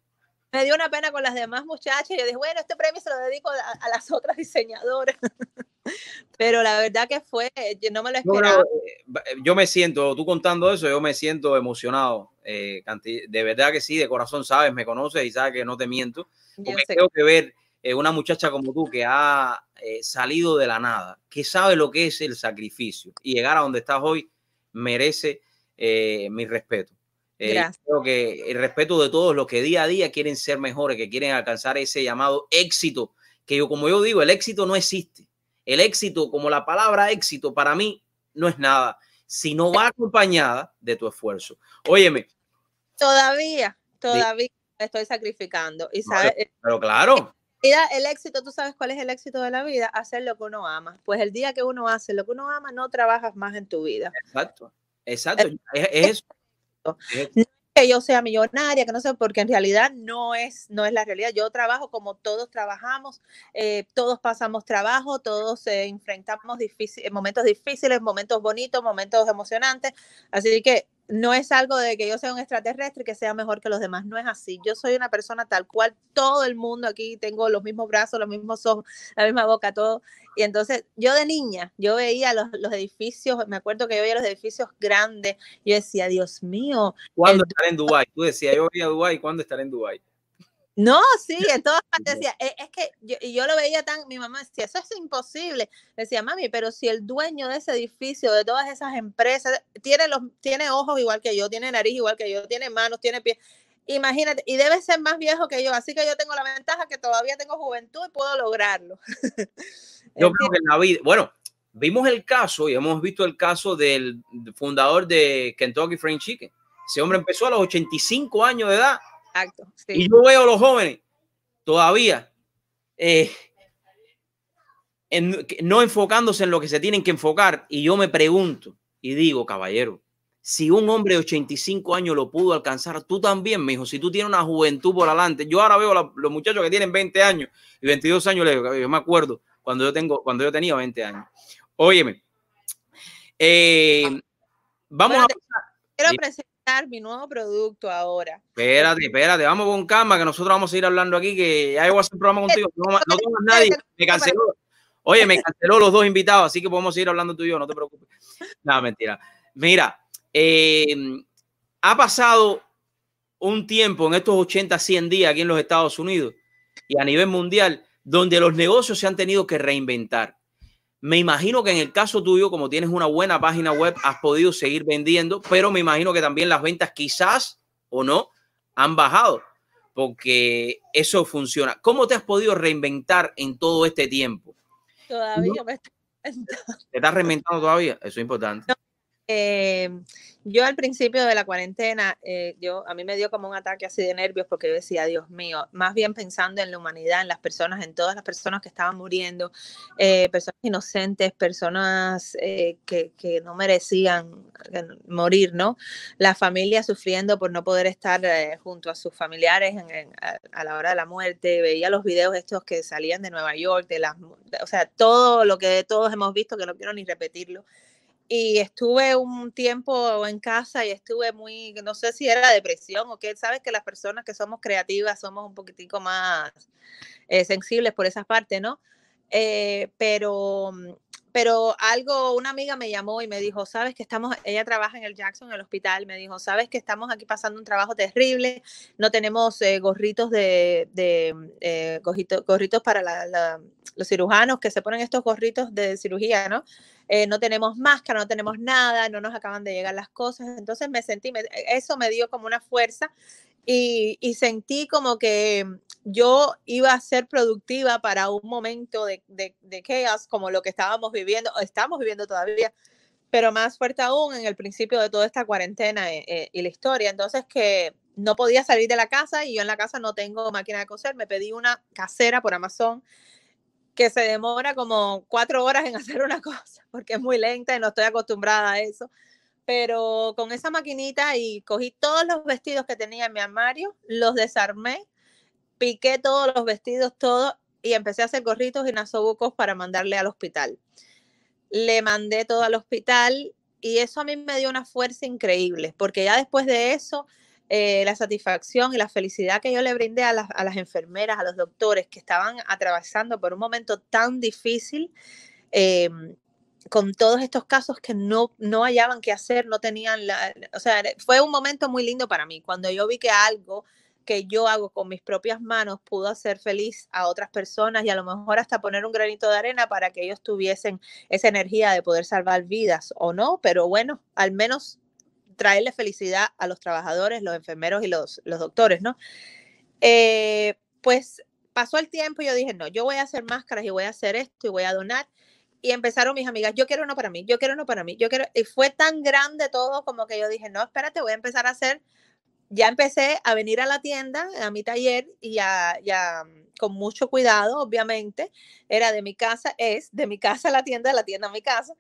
Me dio una pena con las demás muchachas. Yo dije, bueno, este premio se lo dedico a, a las otras diseñadoras. (laughs) (laughs) Pero la verdad que fue, yo no me lo esperaba. Yo, yo, me siento, tú contando eso, yo me siento emocionado. Eh, de verdad que sí, de corazón sabes, me conoces y sabes que no te miento. Porque creo que ver eh, una muchacha como tú que ha eh, salido de la nada, que sabe lo que es el sacrificio y llegar a donde estás hoy merece eh, mi respeto. creo que el respeto de todos los que día a día quieren ser mejores, que quieren alcanzar ese llamado éxito, que yo como yo digo, el éxito no existe. El éxito, como la palabra éxito, para mí no es nada, si no va acompañada de tu esfuerzo. Óyeme. Todavía, todavía sí. estoy sacrificando. Y sabes, pero, pero claro. El éxito, tú sabes cuál es el éxito de la vida, hacer lo que uno ama. Pues el día que uno hace lo que uno ama, no trabajas más en tu vida. Exacto, exacto. Es, es eso. No que yo sea millonaria, que no sé, porque en realidad no es, no es la realidad. Yo trabajo como todos trabajamos, eh, todos pasamos trabajo, todos eh, enfrentamos momentos difíciles, momentos bonitos, momentos emocionantes. Así que no es algo de que yo sea un extraterrestre y que sea mejor que los demás, no es así. Yo soy una persona tal cual, todo el mundo aquí tengo los mismos brazos, los mismos ojos, la misma boca, todo. Y entonces yo de niña, yo veía los, los edificios, me acuerdo que yo veía los edificios grandes, yo decía, Dios mío. ¿Cuándo estaré en Dubái? Tú decías, yo voy a Dubái, ¿cuándo estaré en Dubái? No, sí, en todas partes decía, e, es que yo, y yo lo veía tan, mi mamá decía, eso es imposible. Decía, mami, pero si el dueño de ese edificio, de todas esas empresas, tiene, los, tiene ojos igual que yo, tiene nariz igual que yo, tiene manos, tiene pies, imagínate, y debe ser más viejo que yo, así que yo tengo la ventaja que todavía tengo juventud y puedo lograrlo. (laughs) Yo creo que en la vida, bueno, vimos el caso y hemos visto el caso del fundador de Kentucky Fried Chicken. Ese hombre empezó a los 85 años de edad Exacto. Y yo veo a los jóvenes todavía eh, no enfocándose en lo que se tienen que enfocar. Y yo me pregunto y digo, caballero, si un hombre de 85 años lo pudo alcanzar, tú también, mijo, si tú tienes una juventud por adelante. Yo ahora veo a los muchachos que tienen 20 años y 22 años, yo me acuerdo cuando yo, tengo, cuando yo tenía 20 años. Óyeme, eh, vamos a... Quiero presentar mi nuevo producto ahora. Espérate, espérate, vamos con calma, que nosotros vamos a ir hablando aquí, que ya voy a hacer un programa contigo. No, no tengo nadie, me canceló. Oye, me canceló los dos invitados, así que podemos seguir hablando tú y yo, no te preocupes. No, mentira. Mira, eh, ha pasado un tiempo en estos 80, 100 días aquí en los Estados Unidos y a nivel mundial, donde los negocios se han tenido que reinventar. Me imagino que en el caso tuyo, como tienes una buena página web, has podido seguir vendiendo, pero me imagino que también las ventas quizás o no han bajado, porque eso funciona. ¿Cómo te has podido reinventar en todo este tiempo? Todavía me estoy ¿Te estás reinventando todavía? Eso es importante. Eh, yo al principio de la cuarentena, eh, yo, a mí me dio como un ataque así de nervios porque yo decía, Dios mío, más bien pensando en la humanidad, en las personas, en todas las personas que estaban muriendo, eh, personas inocentes, personas que, que, no merecían morir, ¿no? La familia sufriendo por no poder estar junto a sus familiares a, a, la hora de la muerte, veía los videos estos que salían de Nueva York, de las, o sea, todo lo que todos hemos visto, que no quiero ni repetirlo y estuve un tiempo en casa y estuve muy, no sé si era depresión o qué, sabes que las personas que somos creativas somos un poquitico más eh, sensibles por esas partes, ¿no? Eh, pero, pero algo, una amiga me llamó y me dijo, sabes que estamos, ella trabaja en el Jackson, en el hospital, me dijo, sabes que estamos aquí pasando un trabajo terrible, no tenemos eh, gorritos de, de gorritos, para los cirujanos que se ponen estos gorritos de cirugía, ¿no? Eh, no tenemos máscara, no tenemos nada, no nos acaban de llegar las cosas. Entonces me sentí, eso me dio como una fuerza y, sentí como que yo iba a ser productiva para un momento de, de, de como lo que estábamos viviendo, o estamos viviendo todavía, pero más fuerte aún en el principio de toda esta cuarentena eh, eh, y la historia. Entonces que no podía salir de la casa y yo en la casa no tengo máquina de coser, me pedí una casera por Amazon que se demora como cuatro horas en (laughs) hacer una cosa, porque es muy lenta y no estoy acostumbrada a eso. Pero con esa maquinita y cogí todos los vestidos que tenía en mi armario, los desarmé, piqué todos los vestidos, todo, y empecé a hacer gorritos y nasobucos para mandarle al hospital. Le mandé todo al hospital y eso a mí me dio una fuerza increíble, porque ya después de eso eh, la satisfacción y la felicidad que yo le brindé a las, a las, enfermeras, a los doctores que estaban atravesando por un momento tan difícil, em, con todos estos casos que no, no hallaban qué hacer, no tenían la, o sea, fue un momento muy lindo para mí, cuando yo vi que algo que yo hago con mis propias manos pudo hacer feliz a otras personas y a lo mejor hasta poner un granito de arena para que ellos tuviesen esa energía de poder salvar vidas o no, pero bueno, al menos traerle felicidad a los trabajadores, los enfermeros y los, los doctores, ¿no? Eh, pues pasó el tiempo y yo dije, no, yo voy a hacer máscaras y voy a hacer esto y voy a donar. Y empezaron mis amigas, yo quiero uno para mí, yo quiero uno para mí, yo quiero, y fue tan grande todo como que yo dije, no, espérate, voy a empezar a hacer, ya empecé a venir a la tienda, a mi taller, y ya, ya con mucho cuidado, obviamente, era de mi casa, es de mi casa a la tienda, de la tienda a mi casa,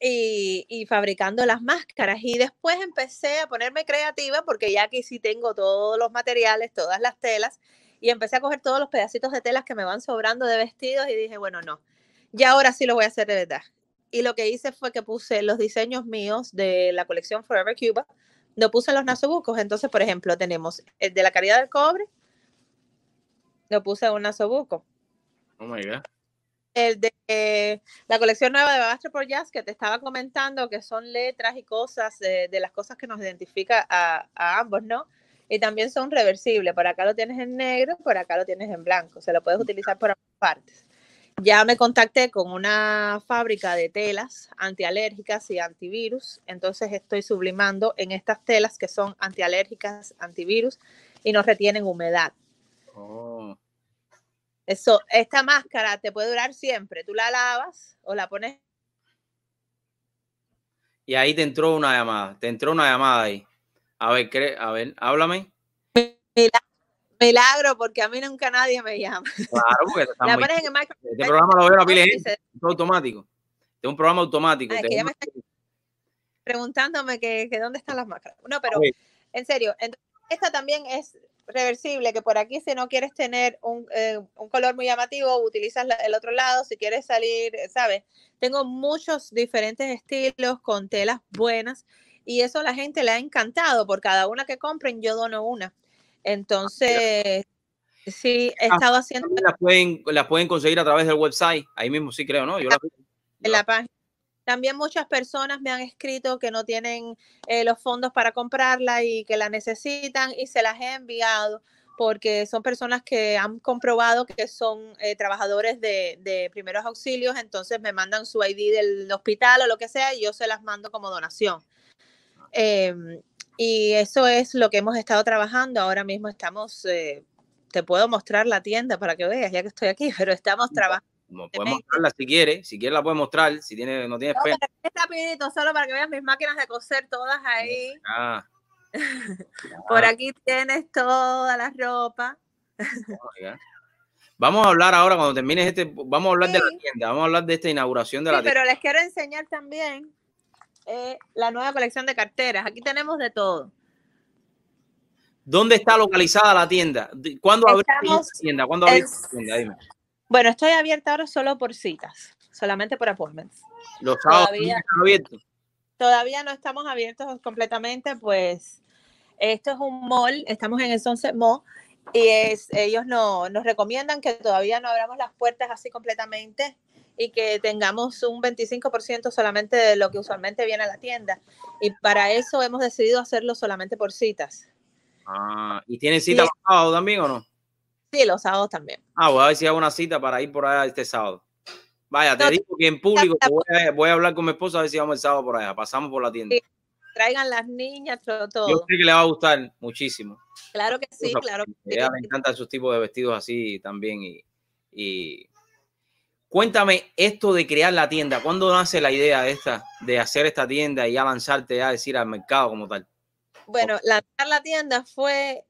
y, y, fabricando las máscaras. Y después empecé a ponerme creativa porque ya que sí tengo todos los materiales, todas las telas, y empecé a coger todos los pedacitos de telas que me van sobrando de vestidos y dije, bueno, no, ya ahora sí lo voy a hacer de verdad. Y lo que hice fue que puse los diseños míos de la colección Forever Cuba, lo puse en los nasobucos. Entonces, por ejemplo, tenemos el de la calidad del cobre, lo puse en un nasobuco. Oh my God el de la colección nueva de Babastre por Jazz que te estaba comentando, que son letras y cosas de, las cosas que nos identifica a, ambos, ¿no? Y también son reversibles. Por acá lo tienes en negro, por acá lo tienes en blanco. Se lo puedes utilizar por ambas partes. Ya me contacté con una fábrica de telas antialérgicas y antivirus. Entonces estoy sublimando en estas telas que son antialérgicas, antivirus y no retienen humedad. Oh. Eso, esta máscara te puede durar siempre. Tú la lavas o la pones. Y ahí te entró una llamada. Te entró una llamada ahí. A ver, a ver, háblame. Milagro, porque a mí nunca nadie me llama. Claro, porque la en el Este programa lo veo a pile Es automático. Es un programa automático. preguntándome que, dónde están las máscaras. No, pero en serio, esta también es reversible, que por aquí si no quieres tener un, eh, un color muy llamativo, utilizas el otro lado, si quieres salir, ¿sabes? Tengo muchos diferentes estilos con telas buenas y eso a la gente le ha encantado. Por cada una que compren, yo dono una. Entonces, sí, he ah, estado haciendo... Las pueden, las pueden conseguir a través del website, ahí mismo sí creo, ¿no? Yo en la página también muchas personas me han escrito que no tienen eh, los fondos para comprarla y que la necesitan y se las he enviado porque son personas que han comprobado que son eh, trabajadores de, primeros auxilios, entonces me mandan su ID del hospital o lo que sea y yo se las mando como donación. Em, y eso es lo que hemos estado trabajando. Ahora mismo estamos, eh, te puedo mostrar la tienda para que veas, ya que estoy aquí, (laughs) pero estamos trabajando puede mostrarla si quiere, si quiere la puede mostrar, si tiene, no tiene no, rapidito, solo para que veas mis máquinas de coser todas ahí. Ah. (laughs) Por aquí tienes toda la ropa. Vamos a hablar ahora, cuando termines este, vamos a hablar de la tienda, vamos a hablar de esta inauguración de la tienda. Pero les quiero enseñar también eh, la nueva colección de carteras. Aquí tenemos de todo. ¿Dónde está localizada la tienda? ¿Cuándo abrimos la tienda? ¿Cuándo abrimos la tienda? Dime. Bueno, estoy abierta ahora solo por citas, solamente por appointments. Los sábados todavía, están abiertos. Todavía no estamos abiertos completamente, pues esto es un mall, estamos en el Sunset Mall y es, ellos no, nos recomiendan que todavía no abramos las puertas así completamente y que tengamos un 25% solamente de lo que usualmente viene a la tienda. Y para eso hemos decidido hacerlo solamente por citas. Ah, ¿y tienen cita los sábados también o no? Sí, los sábados también. Ah, voy a ver si hago una cita para ir por allá este sábado. Vaya, te digo que en público voy, a, hablar con mi esposa a ver si vamos el sábado por allá. Pasamos por la tienda. Traigan las niñas, todo. Yo creo que le va a gustar muchísimo. Claro que sí, claro que sí. Le encantan esos tipos de vestidos así también. Y, cuéntame esto de crear la tienda. ¿Cuándo nace la idea de esta, de hacer esta tienda y avanzarte a decir al mercado como tal? Bueno, lanzar la tienda fue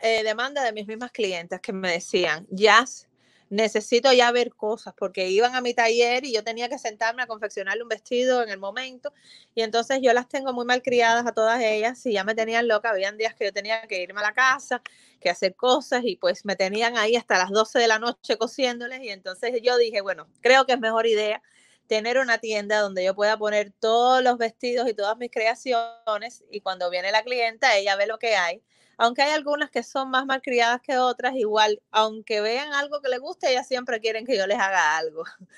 eh, demanda de mis mismas clientes que me decían, Jazz, necesito ya ver cosas porque iban a mi taller y yo tenía que sentarme a confeccionarle un vestido en el momento y entonces yo las tengo muy mal criadas a todas ellas y ya me tenían loca, habían días que yo tenía que irme a la casa, que hacer cosas y pues me tenían ahí hasta las 12 de la noche cosiéndoles y entonces yo dije, bueno, creo que es mejor idea tener una tienda donde yo pueda poner todos los vestidos y todas mis creaciones y cuando viene la clienta ella ve lo que hay aunque hay algunas que son más malcriadas que otras, igual, aunque vean algo que les guste, ellas siempre quieren que yo les haga algo. (laughs)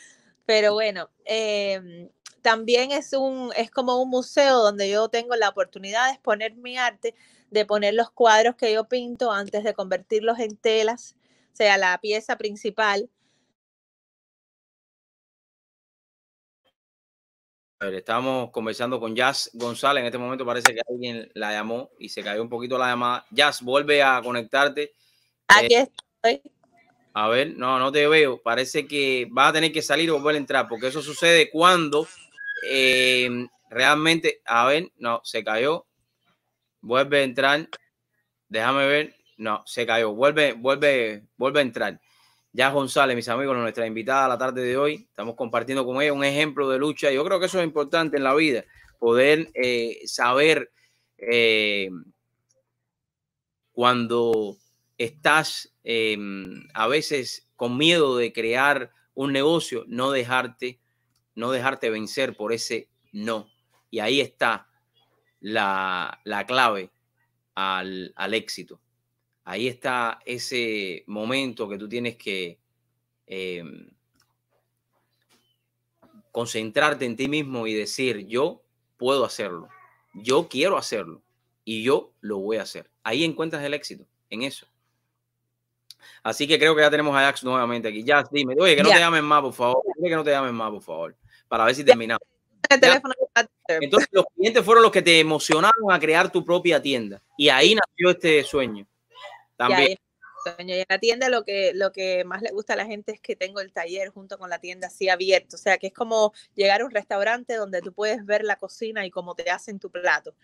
Pero bueno, em, también es, un, es como un museo donde yo tengo la oportunidad de exponer mi arte, de poner los cuadros que yo pinto antes de convertirlos en telas, o sea, la pieza principal estamos conversando con Jazz González. En este momento parece que alguien la llamó y se cayó un poquito la llamada. Jazz, vuelve a conectarte. Aquí eh, estoy. A ver, no, no te veo. Parece que vas a tener que salir o volver a entrar, porque eso sucede cuando eh, realmente, a ver, no, se cayó. Vuelve a entrar. Déjame ver. No, se cayó. Vuelve, vuelve, vuelve a entrar. Ya González, mis amigos, nuestra invitada a la tarde de hoy, estamos compartiendo con ella un ejemplo de lucha. Yo creo que eso es importante en la vida, poder eh, saber eh, cuando estás eh, a veces con miedo de crear un negocio, no dejarte, no dejarte vencer por ese no. Y ahí está la, la clave al, al éxito ahí está ese momento que tú tienes que em, concentrarte en ti mismo y decir, yo puedo hacerlo, yo quiero hacerlo y yo lo voy a hacer. Ahí encuentras el éxito, en eso. Así que creo que ya tenemos a Jax nuevamente aquí. Ya, dime, oye, que no te llamen más, por favor. que no te llamen más, por favor. Para ver si terminamos. Entonces, los clientes fueron los que te emocionaron a crear tu propia tienda. Y ahí nació este sueño. También. Y en la tienda lo que, lo que más le gusta a la gente es que tengo el taller junto con la tienda así abierto. O sea, que es como llegar a un restaurante donde tú puedes ver la cocina y cómo te hacen tu plato.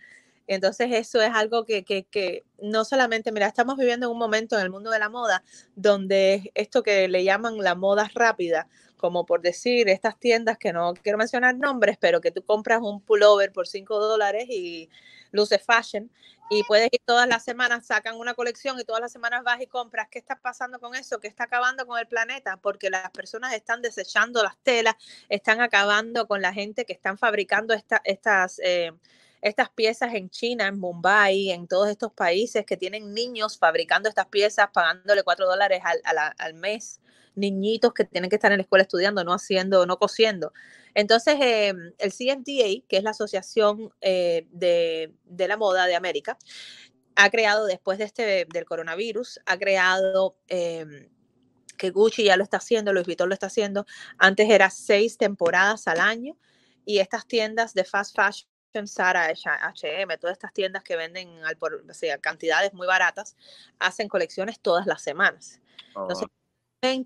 Entonces eso es algo que, que, no solamente, mira, estamos viviendo en un momento en el mundo de la moda donde esto que le llaman la moda rápida, como por decir estas tiendas que no quiero mencionar nombres, pero que tú compras un pullover por 5 dólares y luce fashion y puedes ir todas las semanas, sacan una colección y todas las semanas vas y compras. ¿Qué está pasando con eso? ¿Qué está acabando con el planeta? Porque las personas están desechando las telas, están acabando con la gente que están fabricando estas... Eh, estas piezas en China, en Mumbai, en todos estos países que tienen niños fabricando estas piezas, pagándole cuatro dólares al, al, mes, niñitos que tienen que estar en la escuela estudiando, no haciendo, no cosiendo. Entonces, em, el CMTA, que es la Asociación eh, de, la Moda de América, ha creado, después de este, del coronavirus, ha creado, em, que Gucci ya lo está haciendo, Louis Vuitton lo está haciendo, antes era seis temporadas al año, y estas tiendas de fast fashion, Zara, H&M, todas estas tiendas que venden al por, o sea, cantidades muy baratas, hacen colecciones todas las semanas. Entonces, oh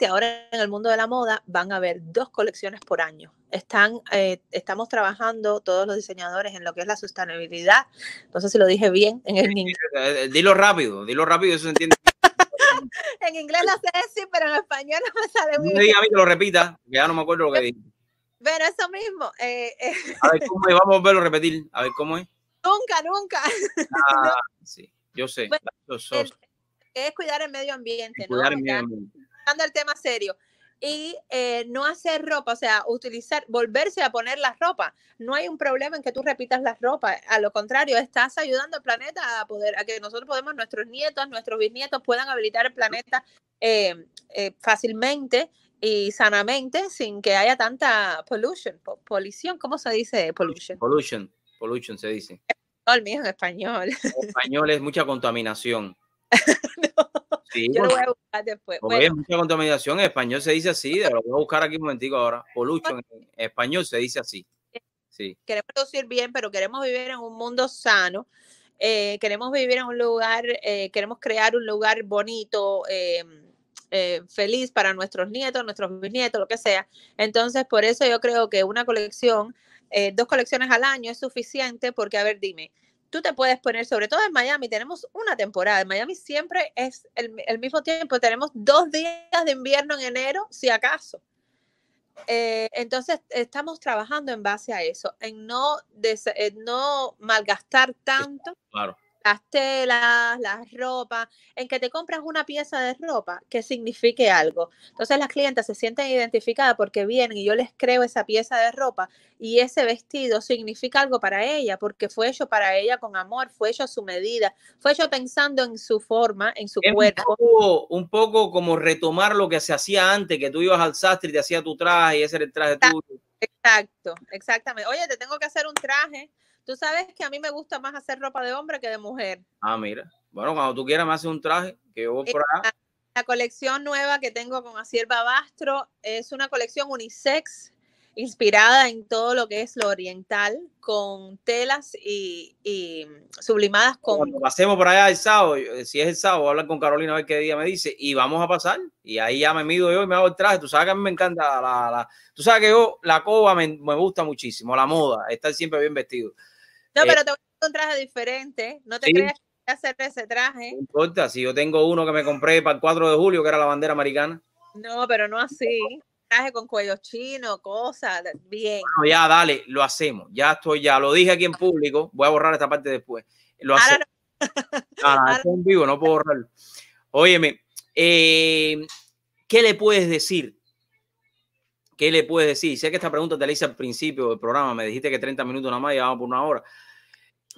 ahora en el mundo de la moda van a haber dos colecciones por año. Están, eh, estamos trabajando todos los diseñadores en lo que es la sostenibilidad. No sé si lo dije bien en el inglés. Eh, eh, dilo rápido, dilo rápido, eso se entiende. (laughs) en inglés lo sé decir, pero en español no me sale muy no bien. a mí que lo repita, que ya no me acuerdo lo que dije. Pero eso mismo. (laughs) a ver cómo es, vamos a volverlo a repetir, a ver cómo es. Nunca, nunca. (laughs) Ah, sí, yo sé. es cuidar el medio ambiente, cuidar El medio ambiente el tema serio. Y eh, no hacer ropa, o sea, utilizar, volverse a poner la ropa. No hay un problema en que tú repitas la ropa. A lo contrario, estás ayudando al planeta a poder, a que nosotros podemos, nuestros nietos, nuestros bisnietos puedan habilitar el planeta eh, eh, fácilmente y sanamente sin que haya tanta pollution, polución, ¿cómo se dice pollution? Pollution, pollution se dice. el mío en español. En español es mucha contaminación. (laughs) yo lo voy a buscar después. Bueno. mucha contaminación. En español se dice así. Lo voy a buscar aquí un momentico ahora. Pollution en español se dice así. Sí. Queremos producir bien, pero queremos vivir en un mundo sano. Eh, queremos vivir en un lugar, eh, queremos crear un lugar bonito, em, eh, feliz para nuestros nietos, nuestros bisnietos, lo que sea. Entonces, por eso yo creo que una colección, dos colecciones al año es suficiente, porque, a ver, dime, tú te puedes poner, sobre todo en Miami, tenemos una temporada. En Miami siempre es el, mismo tiempo, tenemos dos días de invierno en enero, si acaso. Eh, entonces, estamos trabajando en base a eso, en no, no malgastar tanto. Claro las telas, las ropas, en que te compras una pieza de ropa que signifique algo. Entonces las clientes se sienten identificadas porque vienen y yo les creo esa pieza de ropa y ese vestido significa algo para ella porque fue hecho para ella con amor, fue hecho a su medida, fue hecho pensando en su forma, en su cuerpo. Un poco, un poco, como retomar lo que se hacía antes, que tú ibas al sastre y te hacía tu traje y ese era el traje tuyo. Exacto, exactamente. Oye, te tengo que hacer un traje Tú sabes que a mí me gusta más hacer ropa de hombre que de mujer. Ah, mira. Bueno, cuando tú quieras me haces un traje, que yo voy por acá. La, colección nueva que tengo con Aciel Babastro es una colección unisex inspirada en todo lo que es lo oriental, con telas y, sublimadas con... Cuando pasemos por allá el sábado, eh, si es el sábado, hablar con Carolina a ver qué día me dice, y vamos a pasar, y ahí ya me mido yo y me hago el traje, tú sabes que a mí me encanta la... tú sabes que yo, la coba me, me gusta muchísimo, la moda, estar siempre bien vestido. No, eh, pero te voy a hacer un traje diferente. No te creas que voy a hacer ese traje. No importa, si yo tengo uno que me compré para el 4 de julio, que era la bandera americana. No, pero no así. Traje con cuello chino, cosas, bien. Bueno, ya, dale, lo hacemos. Ya estoy, ya lo dije aquí en público. Voy a borrar esta parte después. Lo hacemos. Ah, no, (laughs) estoy en vivo, no puedo borrarlo. Óyeme, eh, ¿qué le puedes decir? ¿Qué le puedes decir? Sé que esta pregunta te la hice al principio del programa. Me dijiste que 30 minutos nada más, llevamos por una hora.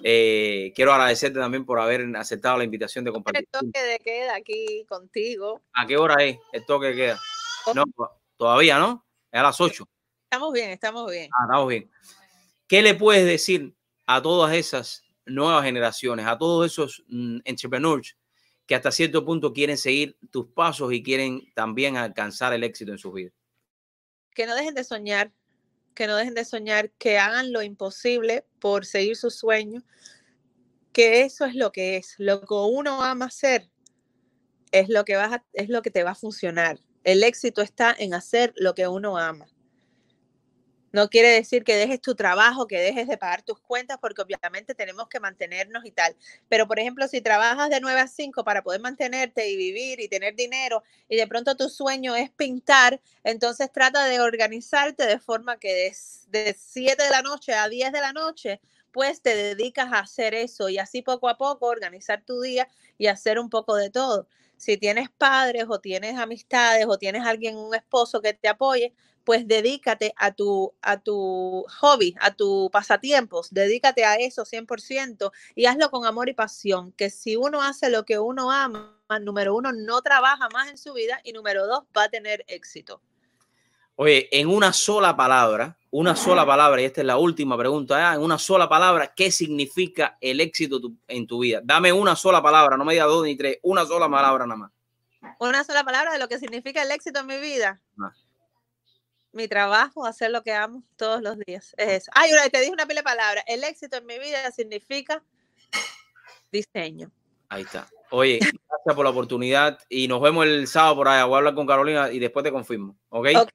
Eh, quiero agradecerte también por haber aceptado la invitación de compartir. El toque de queda aquí contigo. ¿A qué hora es el toque de queda? No, todavía no. Es a las 8. Estamos bien, estamos bien. Ah, estamos bien. ¿Qué le puedes decir a todas esas nuevas generaciones, a todos esos mm, entrepreneurs que hasta cierto punto quieren seguir tus pasos y quieren también alcanzar el éxito en su vida? Que no dejen de soñar, que no dejen de soñar, que hagan lo imposible por seguir sus sueños, que eso es lo que es, lo que uno ama hacer es lo que vas a, es lo que te va a funcionar. El éxito está en hacer lo que uno ama. No quiere decir que dejes tu trabajo, que dejes de pagar tus cuentas, porque obviamente tenemos que mantenernos y tal. Pero, por ejemplo, si trabajas de 9 a 5 para poder mantenerte y vivir y tener dinero, y de pronto tu sueño es pintar, entonces trata de organizarte de forma que de, 7 de la noche a 10 de la noche, pues te dedicas a hacer eso y así poco a poco organizar tu día y hacer un poco de todo. Si tienes padres o tienes amistades o tienes alguien, un esposo que te apoye, pues dedícate a tu, a tu hobby, a tu pasatiempos, dedícate a eso 100% y hazlo con amor y pasión, que si uno hace lo que uno ama, número uno, no trabaja más en su vida y número dos, va a tener éxito. Oye, en una sola palabra, una sola palabra, y esta es la última pregunta, en una sola palabra, ¿qué significa el éxito en tu vida? Dame una sola palabra, no me digas dos ni tres, una sola palabra nada más. Una sola palabra de lo que significa el éxito en mi vida. Ah mi trabajo, hacer lo que amo todos los días. Es eso. Ay, te dije una pila de palabras. El éxito en mi vida significa diseño. Ahí está. Oye, gracias por la oportunidad y nos vemos el sábado por allá. Voy a hablar con Carolina y después te confirmo. ¿Ok? okay.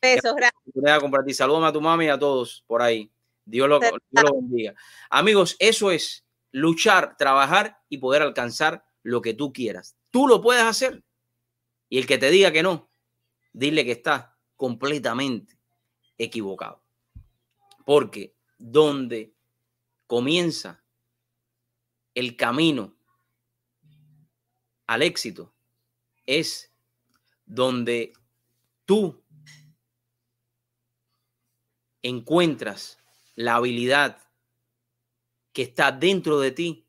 Besos, gracias. compartir. Saludos a tu mami y a todos por ahí. Dios lo, Dios lo bendiga. Amigos, eso es luchar, trabajar y poder alcanzar lo que tú quieras. Tú lo puedes hacer. Y el que te diga que no, dile que está completamente equivocado. Porque donde comienza el camino al éxito es donde tú encuentras la habilidad que está dentro de ti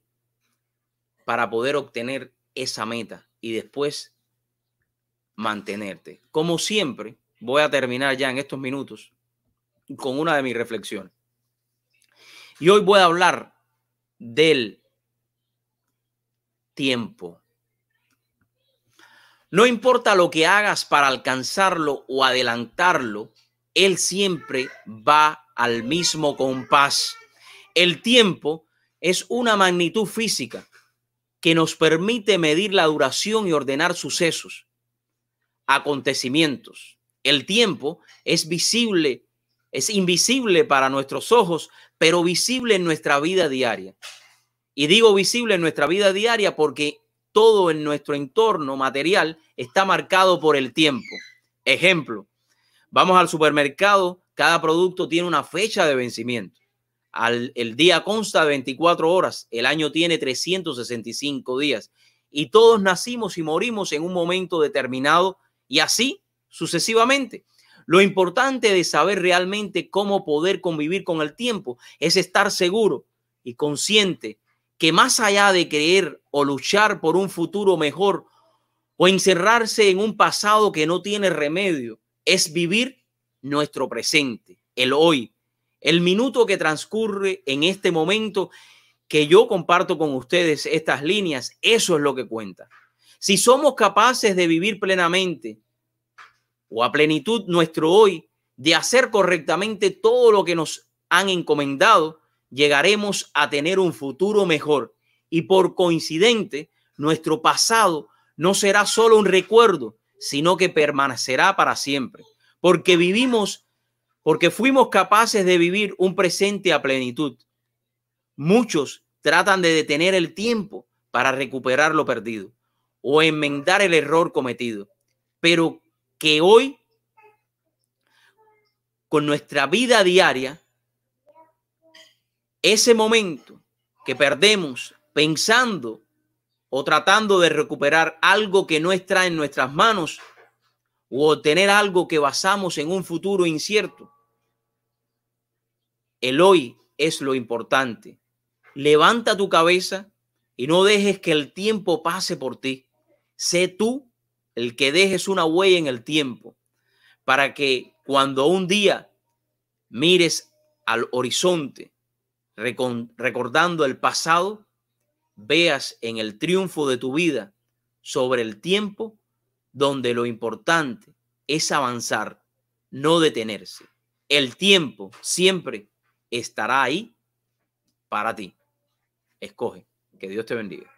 para poder obtener esa meta y después mantenerte. Como siempre, voy a terminar ya en estos minutos con una de mis reflexiones. Y hoy voy a hablar del tiempo. No importa lo que hagas para alcanzarlo o adelantarlo, él siempre va al mismo compás. El tiempo es una magnitud física que nos permite medir la duración y ordenar sucesos, acontecimientos, el tiempo es visible, es invisible para nuestros ojos, pero visible en nuestra vida diaria. Y digo visible en nuestra vida diaria porque todo en nuestro entorno material está marcado por el tiempo. Ejemplo, vamos al supermercado, cada producto tiene una fecha de vencimiento. El día consta de 24 horas, el año tiene 365 días y todos nacimos y morimos en un momento determinado y así sucesivamente. Lo importante de saber realmente cómo poder convivir con el tiempo es estar seguro y consciente que más allá de creer o luchar por un futuro mejor o encerrarse en un pasado que no tiene remedio, es vivir nuestro presente, el hoy, el minuto que transcurre en este momento que yo comparto con ustedes estas líneas, eso es lo que cuenta. Si somos capaces de vivir plenamente o a plenitud nuestro hoy de hacer correctamente todo lo que nos han encomendado, llegaremos a tener un futuro mejor. Y por coincidente, nuestro pasado no será solo un recuerdo, sino que permanecerá para siempre. Porque vivimos, porque fuimos capaces de vivir un presente a plenitud. Muchos tratan de detener el tiempo para recuperar lo perdido o enmendar el error cometido. Pero que hoy, con nuestra vida diaria, ese momento que perdemos pensando o tratando de recuperar algo que no está en nuestras manos o obtener algo que basamos en un futuro incierto. El hoy es lo importante. Levanta tu cabeza y no dejes que el tiempo pase por ti. Sé tú el que dejes una huella en el tiempo para que cuando un día mires al horizonte recordando el pasado, veas en el triunfo de tu vida sobre el tiempo donde lo importante es avanzar, no detenerse. El tiempo siempre estará ahí para ti. Escoge. Que Dios te bendiga.